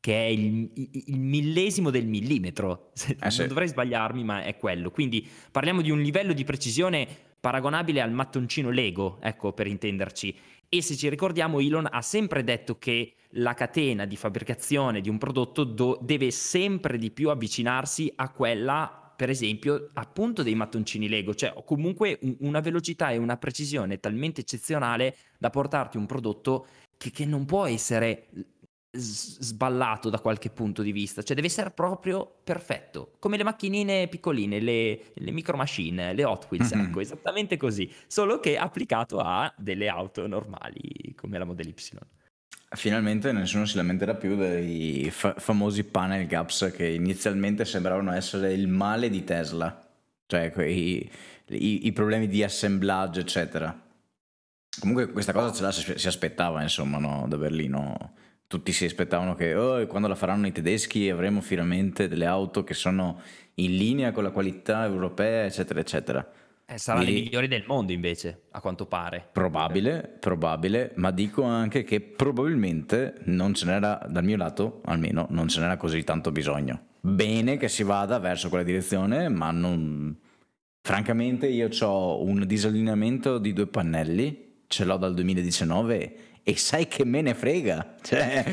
che è il, il millesimo del millimetro. Eh non sì. dovrei sbagliarmi, ma è quello. Quindi parliamo di un livello di precisione paragonabile al mattoncino Lego, ecco per intenderci. E se ci ricordiamo, Elon ha sempre detto che la catena di fabbricazione di un prodotto do- deve sempre di più avvicinarsi a quella per esempio, appunto dei mattoncini Lego, cioè comunque una velocità e una precisione talmente eccezionale da portarti un prodotto che, che non può essere sballato da qualche punto di vista, cioè deve essere proprio perfetto, come le macchinine piccoline, le, le micro machine, le Hot Wheels, mm-hmm. ecco, esattamente così, solo che applicato a delle auto normali come la Model Y.
Finalmente nessuno si lamenterà più dei fa- famosi panel gaps che inizialmente sembravano essere il male di Tesla, cioè quei, i, i problemi di assemblaggio, eccetera. Comunque questa cosa ce la si, aspettava, insomma, no? da Berlino. Tutti si aspettavano che oh, quando la faranno i tedeschi avremo finalmente delle auto che sono in linea con la qualità europea, eccetera, eccetera.
Eh, saranno le migliori del mondo invece, a quanto pare.
Probabile, probabile, ma dico anche che probabilmente non ce n'era, dal mio lato almeno, non ce n'era così tanto bisogno. Bene che si vada verso quella direzione, ma non... Francamente io ho un disallineamento di due pannelli, ce l'ho dal 2019 e sai che me ne frega. Cioè,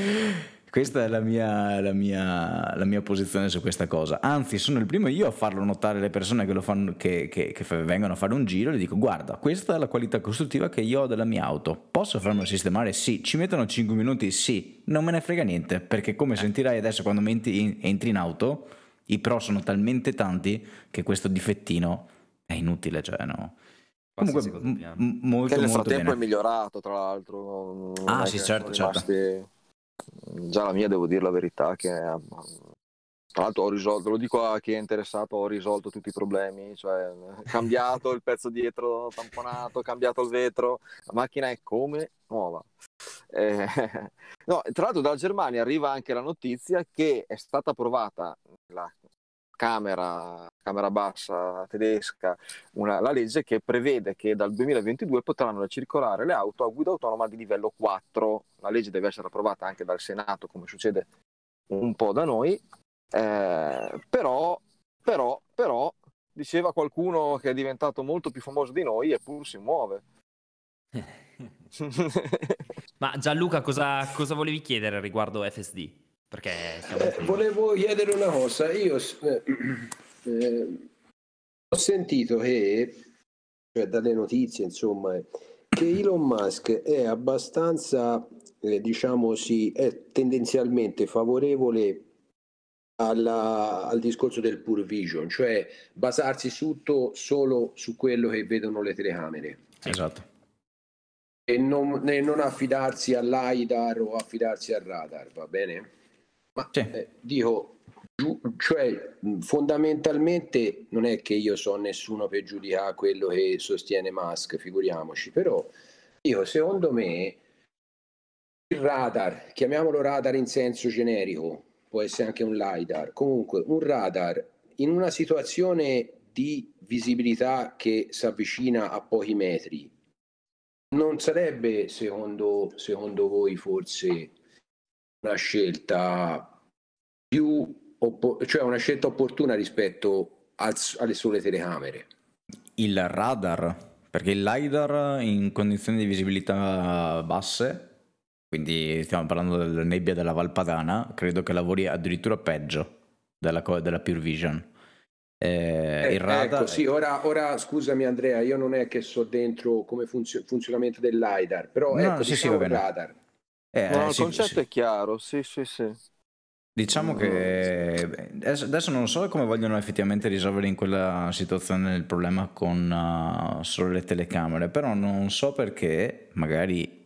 questa è la mia, la, mia, la mia, posizione su questa cosa. Anzi, sono il primo io a farlo notare alle persone che, fanno, che, che, che vengono a fare un giro. Le dico: Guarda, questa è la qualità costruttiva che io ho della mia auto. Posso farmelo sistemare? Sì. Ci mettono 5 minuti? Sì. Non me ne frega niente. Perché, come sentirai adesso quando entri in auto, i pro sono talmente tanti che questo difettino è inutile. Cioè, no.
Comunque, m- molto, che nel frattempo bene. è migliorato, tra l'altro.
Ah, sì, certo, certo.
Rimasti già la mia devo dire la verità che tra l'altro ho risolto, lo dico a chi è interessato, ho risolto tutti i problemi, cioè cambiato il pezzo dietro tamponato, cambiato il vetro, la macchina è come nuova. Eh, no, tra l'altro dalla Germania arriva anche la notizia che è stata approvata la Camera, Camera Bassa tedesca una, la legge che prevede che dal 2022 potranno circolare le auto a guida autonoma di livello 4. La legge deve essere approvata anche dal Senato, come succede un po' da noi, eh, però, però, però, diceva qualcuno che è diventato molto più famoso di noi eppur si muove.
Ma Gianluca, cosa, cosa volevi chiedere riguardo FSD? Perché
eh, volevo chiedere una cosa. Io eh, eh, ho sentito che, cioè dalle notizie, insomma, che Elon Musk è abbastanza, eh, diciamo sì, è tendenzialmente favorevole alla, al discorso del pure vision, cioè basarsi tutto solo su quello che vedono le telecamere.
Esatto.
E non, e non affidarsi all'AIDAR o affidarsi al radar, va bene? Ma sì. eh, dico, cioè fondamentalmente non è che io so nessuno per giudicare quello che sostiene Musk, figuriamoci, però Io, secondo me, il radar, chiamiamolo radar in senso generico, può essere anche un LiDAR, comunque un radar in una situazione di visibilità che si avvicina a pochi metri, non sarebbe secondo, secondo voi forse una scelta più oppo- cioè una scelta opportuna rispetto al, alle sole telecamere?
Il radar, perché il LiDAR in condizioni di visibilità basse quindi stiamo parlando della nebbia della Valpadana, credo che lavori addirittura peggio della, della Pure Vision.
Eh, eh, il radar... Ecco, sì, ora, ora, scusami Andrea, io non è che so dentro come funziona il funzionamento del LiDAR, però no, ecco, sì, diciamo sì, il radar.
Eh, no, il concetto è chiaro, sì, sì, sì.
Diciamo che adesso non so come vogliono effettivamente risolvere in quella situazione il problema con uh, solo le telecamere, però non so perché magari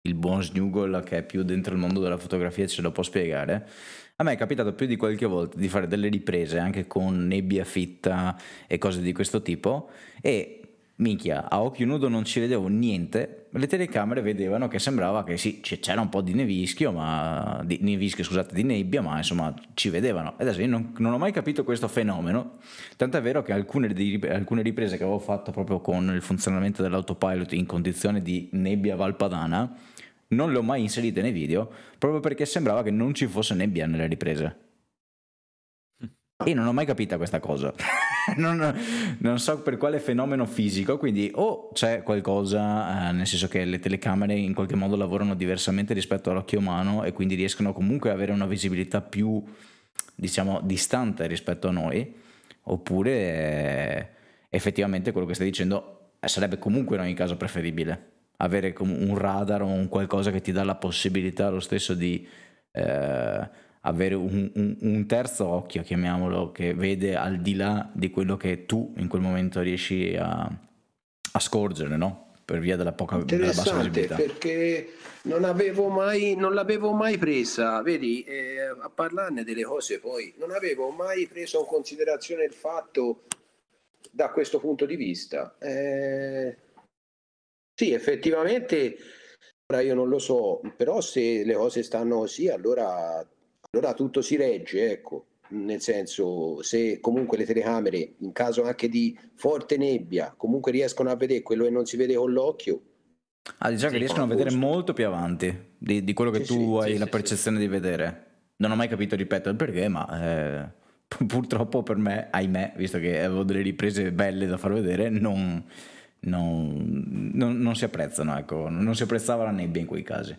il buon Snugol che è più dentro il mondo della fotografia ce lo può spiegare. A me è capitato più di qualche volta di fare delle riprese anche con nebbia fitta e cose di questo tipo e minchia, a occhio nudo non ci vedevo niente, le telecamere vedevano che sembrava che sì, c'era un po' di nevischio, ma di nevischio, scusate, di nebbia, ma insomma ci vedevano. Adesso io non, non ho mai capito questo fenomeno, tant'è vero che alcune, di, alcune riprese che avevo fatto proprio con il funzionamento dell'autopilot in condizione di nebbia valpadana, non le ho mai inserite nei video proprio perché sembrava che non ci fosse nebbia nelle riprese. E non ho mai capito questa cosa. non, non, so per quale fenomeno fisico, quindi o c'è qualcosa, eh, nel senso che le telecamere in qualche modo lavorano diversamente rispetto all'occhio umano e quindi riescono comunque ad avere una visibilità più, diciamo, distante rispetto a noi, oppure eh, effettivamente quello che stai dicendo sarebbe comunque in ogni caso preferibile avere un radar o un qualcosa che ti dà la possibilità lo stesso di eh, avere un, un, un, terzo occhio, chiamiamolo, che vede al di là di quello che tu in quel momento riesci a, a scorgere, no? Per via della poca della bassa visibilità.
perché non, avevo mai, non l'avevo mai presa, vedi, eh, a parlarne delle cose poi, non avevo mai preso in considerazione il fatto da questo punto di vista. Eh, sì, effettivamente, ora io non lo so, però se le cose stanno così, allora, allora tutto si regge, ecco. Nel senso, se comunque le telecamere, in caso anche di forte nebbia, comunque riescono a vedere quello che non si vede con l'occhio,
Ah, diciamo sì, che riescono a vedere molto più avanti di, di quello che sì, tu sì, hai la percezione di vedere. Non ho mai capito, ripeto, il perché, ma eh, purtroppo per me, ahimè, visto che avevo delle riprese belle da far vedere, non, non, non, non si apprezzano, ecco, non si apprezzava la nebbia in quei casi.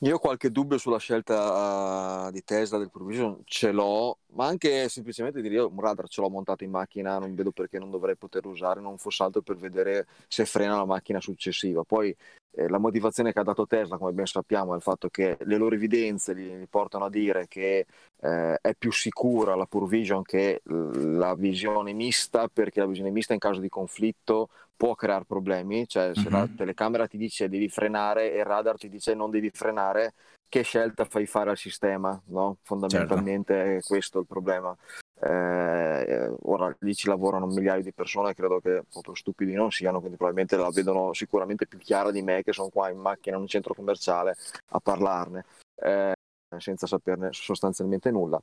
Io ho qualche dubbio sulla scelta uh, di Tesla del Provision, ce l'ho, ma anche semplicemente dire io un radar ce l'ho montato in macchina, non vedo perché non dovrei poterlo usare, non fosse altro per vedere se frena la macchina successiva. Poi eh, la motivazione che ha dato Tesla, come ben sappiamo, è il fatto che le loro evidenze gli portano a dire che eh, è più sicura la Pure Vision che la visione mista, perché la visione mista in caso di conflitto può creare problemi, cioè se la mhm. telecamera ti dice devi frenare e il radar ti dice non devi frenare, che scelta fai fare al sistema? No? Fondamentalmente certo. è questo il problema. Eh, ora lì ci lavorano migliaia di persone, credo che proprio stupidi non siano, quindi probabilmente la vedono sicuramente più chiara di me che sono qua in macchina in un centro commerciale a parlarne. Eh, senza saperne sostanzialmente nulla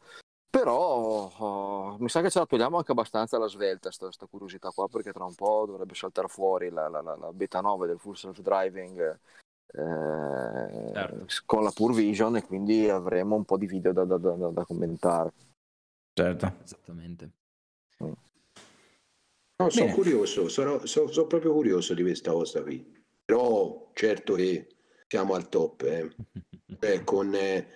però oh, mi sa che ce la togliamo anche abbastanza alla svelta questa curiosità qua perché tra un po' dovrebbe saltare fuori la, la, la, la beta 9 del full self driving eh, certo. con la Pure Vision e quindi avremo un po' di video da, da, da, da commentare
certo
esattamente
no, sono curioso sono, sono, sono, proprio curioso di questa cosa qui però certo che siamo al top eh. Beh, con eh,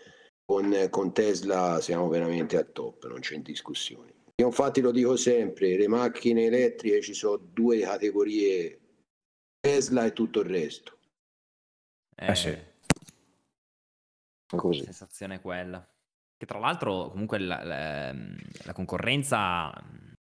con, con Tesla siamo veramente al top, non c'è discussione. Io infatti lo dico sempre, le macchine elettriche ci sono due categorie, Tesla e tutto il resto.
Eh, eh sì. Così. La sensazione è quella. Che tra l'altro comunque la, la, la concorrenza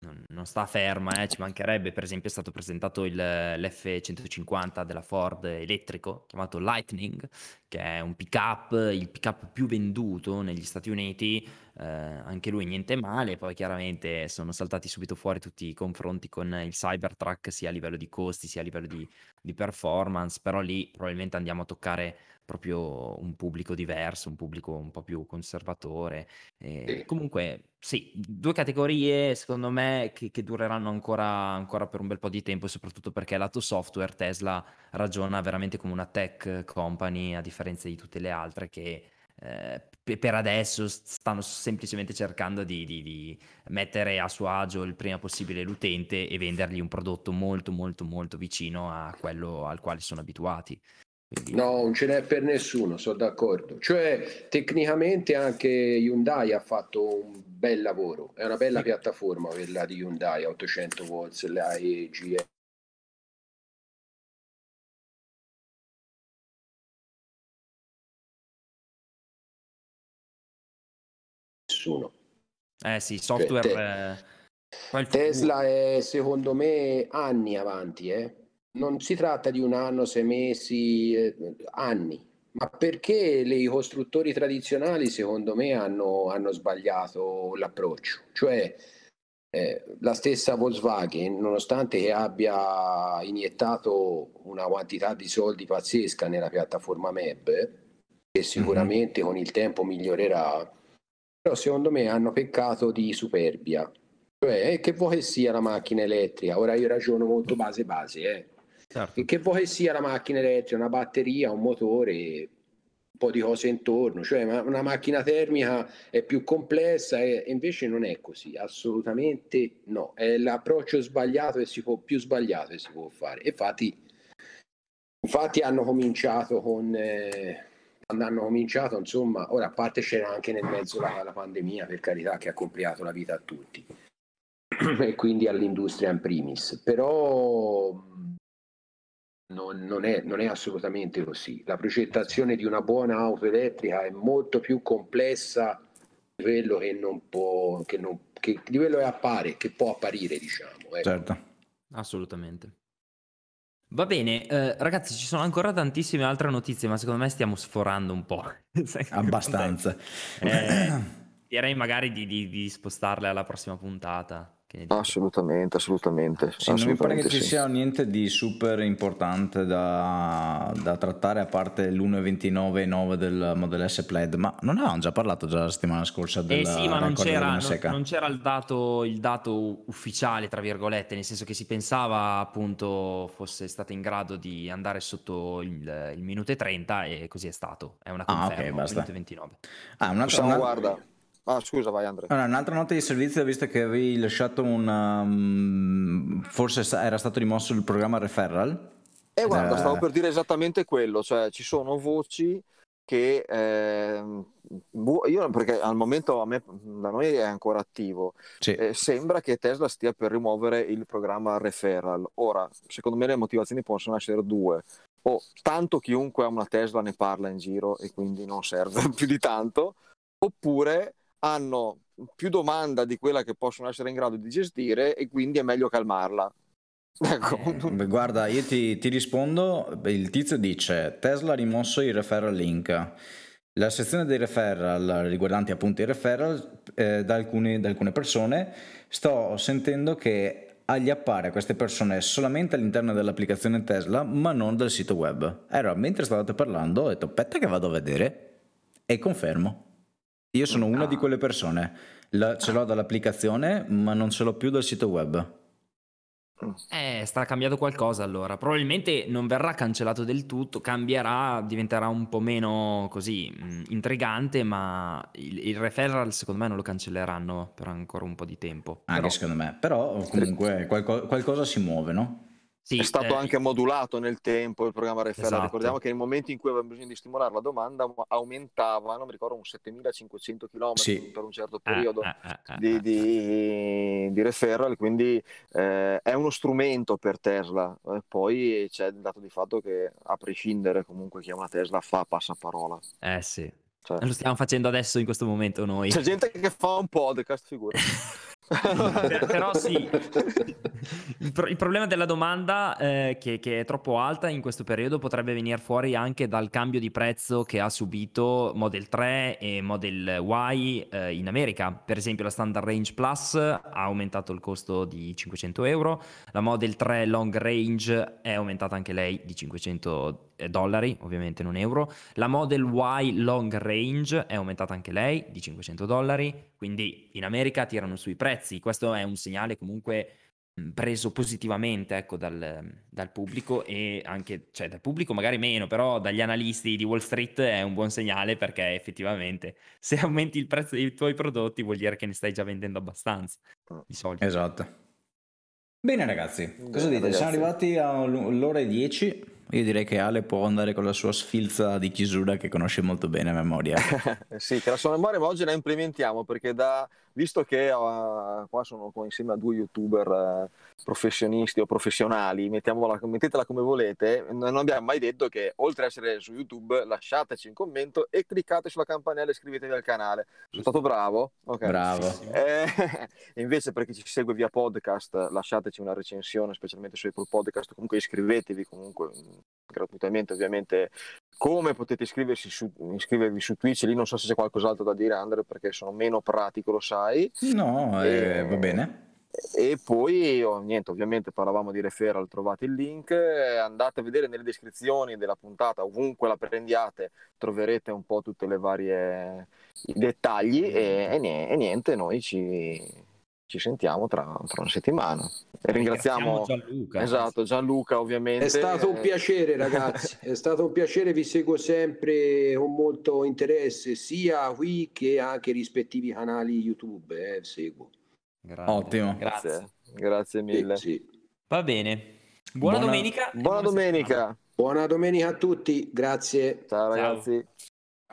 non, non sta ferma, eh, ci mancherebbe. Per esempio, è stato presentato il, l'F150 della Ford elettrico, chiamato Lightning, che è un pick-up, il pick-up più venduto negli Stati Uniti. Eh, anche lui niente male. Poi chiaramente sono saltati subito fuori tutti i confronti con il Cybertruck, sia a livello di costi, sia a livello di, di performance. Però lì probabilmente andiamo a toccare proprio un pubblico diverso, un pubblico un po' più conservatore. Eh. Comunque, sì, due categorie secondo me che, che dureranno ancora, ancora, per un bel po' di tempo, soprattutto perché lato software Tesla ragiona veramente come una tech company, a differenza di tutte le altre che eh, per adesso stanno semplicemente cercando di, di, di, mettere a suo agio il prima possibile l'utente e vendergli un prodotto molto molto molto vicino a quello al quale sono abituati.
Quindi... No, non ce n'è per nessuno, sono d'accordo. Cioè, tecnicamente anche Hyundai ha fatto un bel lavoro, è una bella sì. piattaforma quella di Hyundai, 800 volts, la EGE. Nessuno.
Eh sì, software... Cioè,
te... eh... Tesla è secondo me anni avanti, eh? Non si tratta di un anno, sei mesi, eh, anni. Ma perché i costruttori tradizionali, secondo me, hanno, hanno sbagliato l'approccio? Cioè, eh, la stessa Volkswagen, nonostante che abbia iniettato una quantità di soldi pazzesca nella piattaforma MEB, che mhm. sicuramente mm-hmm. con il tempo migliorerà, però secondo me hanno peccato di superbia. Cioè, eh, che vuoi che sia la macchina elettrica? Ora io ragiono molto base base, eh Certo. Che vuoi che sia la macchina elettrica, una batteria, un motore, un po' di cose intorno, cioè una macchina termica è più complessa e invece non è così, assolutamente no, è l'approccio sbagliato e si può, più sbagliato che si può fare. Infatti, infatti hanno cominciato con... Eh, hanno cominciato, insomma, ora a parte c'era anche nel mezzo la, la pandemia, per carità, che ha complicato la vita a tutti e quindi all'industria in primis, però non, non, è, non, è, assolutamente così. La progettazione di una buona auto elettrica è molto più complessa di quello che non può, che non, che, di quello che appare, che può apparire, diciamo.
Ecco. Certo.
Assolutamente. Va bene, eh, ragazzi, ci sono ancora tantissime altre notizie, ma secondo me stiamo sforando un po'.
Abbastanza.
Eh, direi magari di, di, di spostarle alla prossima puntata.
Assolutamente, assolutamente.
Sì, non mi pare che ci sia niente di super importante da, da trattare a parte l'1.29.9 del Model S Plaid, ma non avevamo già parlato già la settimana scorsa del
eh sì, ma non c'era, non, non c'era, il, dato, il dato ufficiale, tra virgolette, nel senso che si pensava appunto fosse stata in grado di andare sotto il, il minuto e 30 e così è stato. È una conferma, ah, okay, basta. 29.
Ah, un'altra, Possiamo, una... guarda Ah, scusa, vai Andrea.
Allora, un'altra nota di servizio, visto che avevi lasciato un... Um, forse era stato rimosso il programma referral.
Eh, guarda, eh... stavo per dire esattamente quello, cioè ci sono voci che eh, io perché al momento a me, da noi è ancora attivo sì. eh, sembra che Tesla stia per rimuovere il programma referral ora secondo me le motivazioni possono essere due o tanto chiunque ha una Tesla ne parla in giro e quindi non serve più di tanto oppure hanno più domanda di quella che possono essere in grado di gestire e quindi è meglio calmarla.
Ecco. Eh, guarda, io ti, ti, rispondo, il tizio dice Tesla ha rimosso i referral link. La sezione dei referral riguardanti appunto i referral eh, da, alcuni, da alcune persone sto sentendo che gli appare a queste persone solamente all'interno dell'applicazione Tesla ma non del sito web. Allora, mentre stavate parlando ho detto aspetta che vado a vedere e confermo. Io sono una di quelle persone, La, ce l'ho dall'applicazione, ma non ce l'ho più dal sito web.
Eh, sta cambiando qualcosa allora. Probabilmente non verrà cancellato del tutto, cambierà, diventerà un po' meno così mm, intrigante, ma il, il, referral secondo me non lo cancelleranno per ancora un po' di tempo.
Anche Però... secondo me, però comunque qualco, qualcosa si muove, no?
Sì, è stato eh, anche modulato nel tempo il programma referral. Esatto. Ricordiamo che nei momenti in cui avevamo bisogno di stimolare la domanda aumentava, non mi ricordo, un 7500 km sì. per un certo periodo eh, eh, eh, di, eh, di, di, referral, quindi eh, è uno strumento per Tesla. poi c'è il dato di fatto che a prescindere comunque chi una Tesla fa passaparola.
Eh sì. Cioè, lo stiamo facendo adesso in questo momento noi.
C'è gente che fa un podcast, figura.
però sì, il, pro- il, problema della domanda eh, che, che, è troppo alta in questo periodo potrebbe venire fuori anche dal cambio di prezzo che ha subito Model 3 e Model Y eh, in America. Per esempio la Standard Range Plus ha aumentato il costo di 500 euro, la Model 3 Long Range è aumentata anche lei di 500 euro eh, dollari, ovviamente non euro. La Model Y Long Range è aumentata anche lei di 500 dollari, quindi in America tirano sui prezzi. Questo è un segnale comunque preso positivamente ecco, dal, dal, pubblico e anche, cioè dal pubblico magari meno, però dagli analisti di Wall Street è un buon segnale perché effettivamente se aumenti il prezzo dei tuoi prodotti vuol dire che ne stai già vendendo abbastanza di solito.
Esatto. Bene ragazzi, cosa dite? Ragazzi. Siamo arrivati all'ora e 10 io direi che Ale può andare con la sua sfilza di chiusura che conosce molto bene a memoria.
sì, che la sua memoria ma oggi la implementiamo perché da, visto che uh, qua sono qua insieme a due youtuber uh, professionisti o professionali, mettetela come volete, non abbiamo mai detto che oltre ad essere su YouTube lasciateci un commento e cliccate sulla campanella e iscrivetevi al canale. Sono stato bravo?
Okay. Bravo.
Eh, invece per chi ci segue via podcast lasciateci una recensione, specialmente su Apple Podcast, comunque iscrivetevi comunque gratuitamente ovviamente come potete iscriversi su, iscrivervi su Twitch lì non so se c'è qualcos'altro da dire Andre perché sono meno pratico lo sai.
No eh, va bene.
e poi oh, niente ovviamente parlavamo di referral trovate il link andate a vedere nelle descrizioni della puntata ovunque la prendiate troverete un po' tutte le varie i dettagli e, e niente noi ci ci sentiamo tra, tra una settimana. E ringraziamo, Gianluca. Esatto, Gianluca ovviamente.
È stato un piacere ragazzi, è stato un piacere, vi seguo sempre con molto interesse, sia qui che anche i rispettivi canali YouTube, eh, seguo.
Grande. Ottimo.
Grazie. Grazie mille.
Sì, sì. Va bene. Buona, buona domenica.
Buona domenica.
Buona domenica a tutti, grazie.
Ciao ragazzi. Ciao.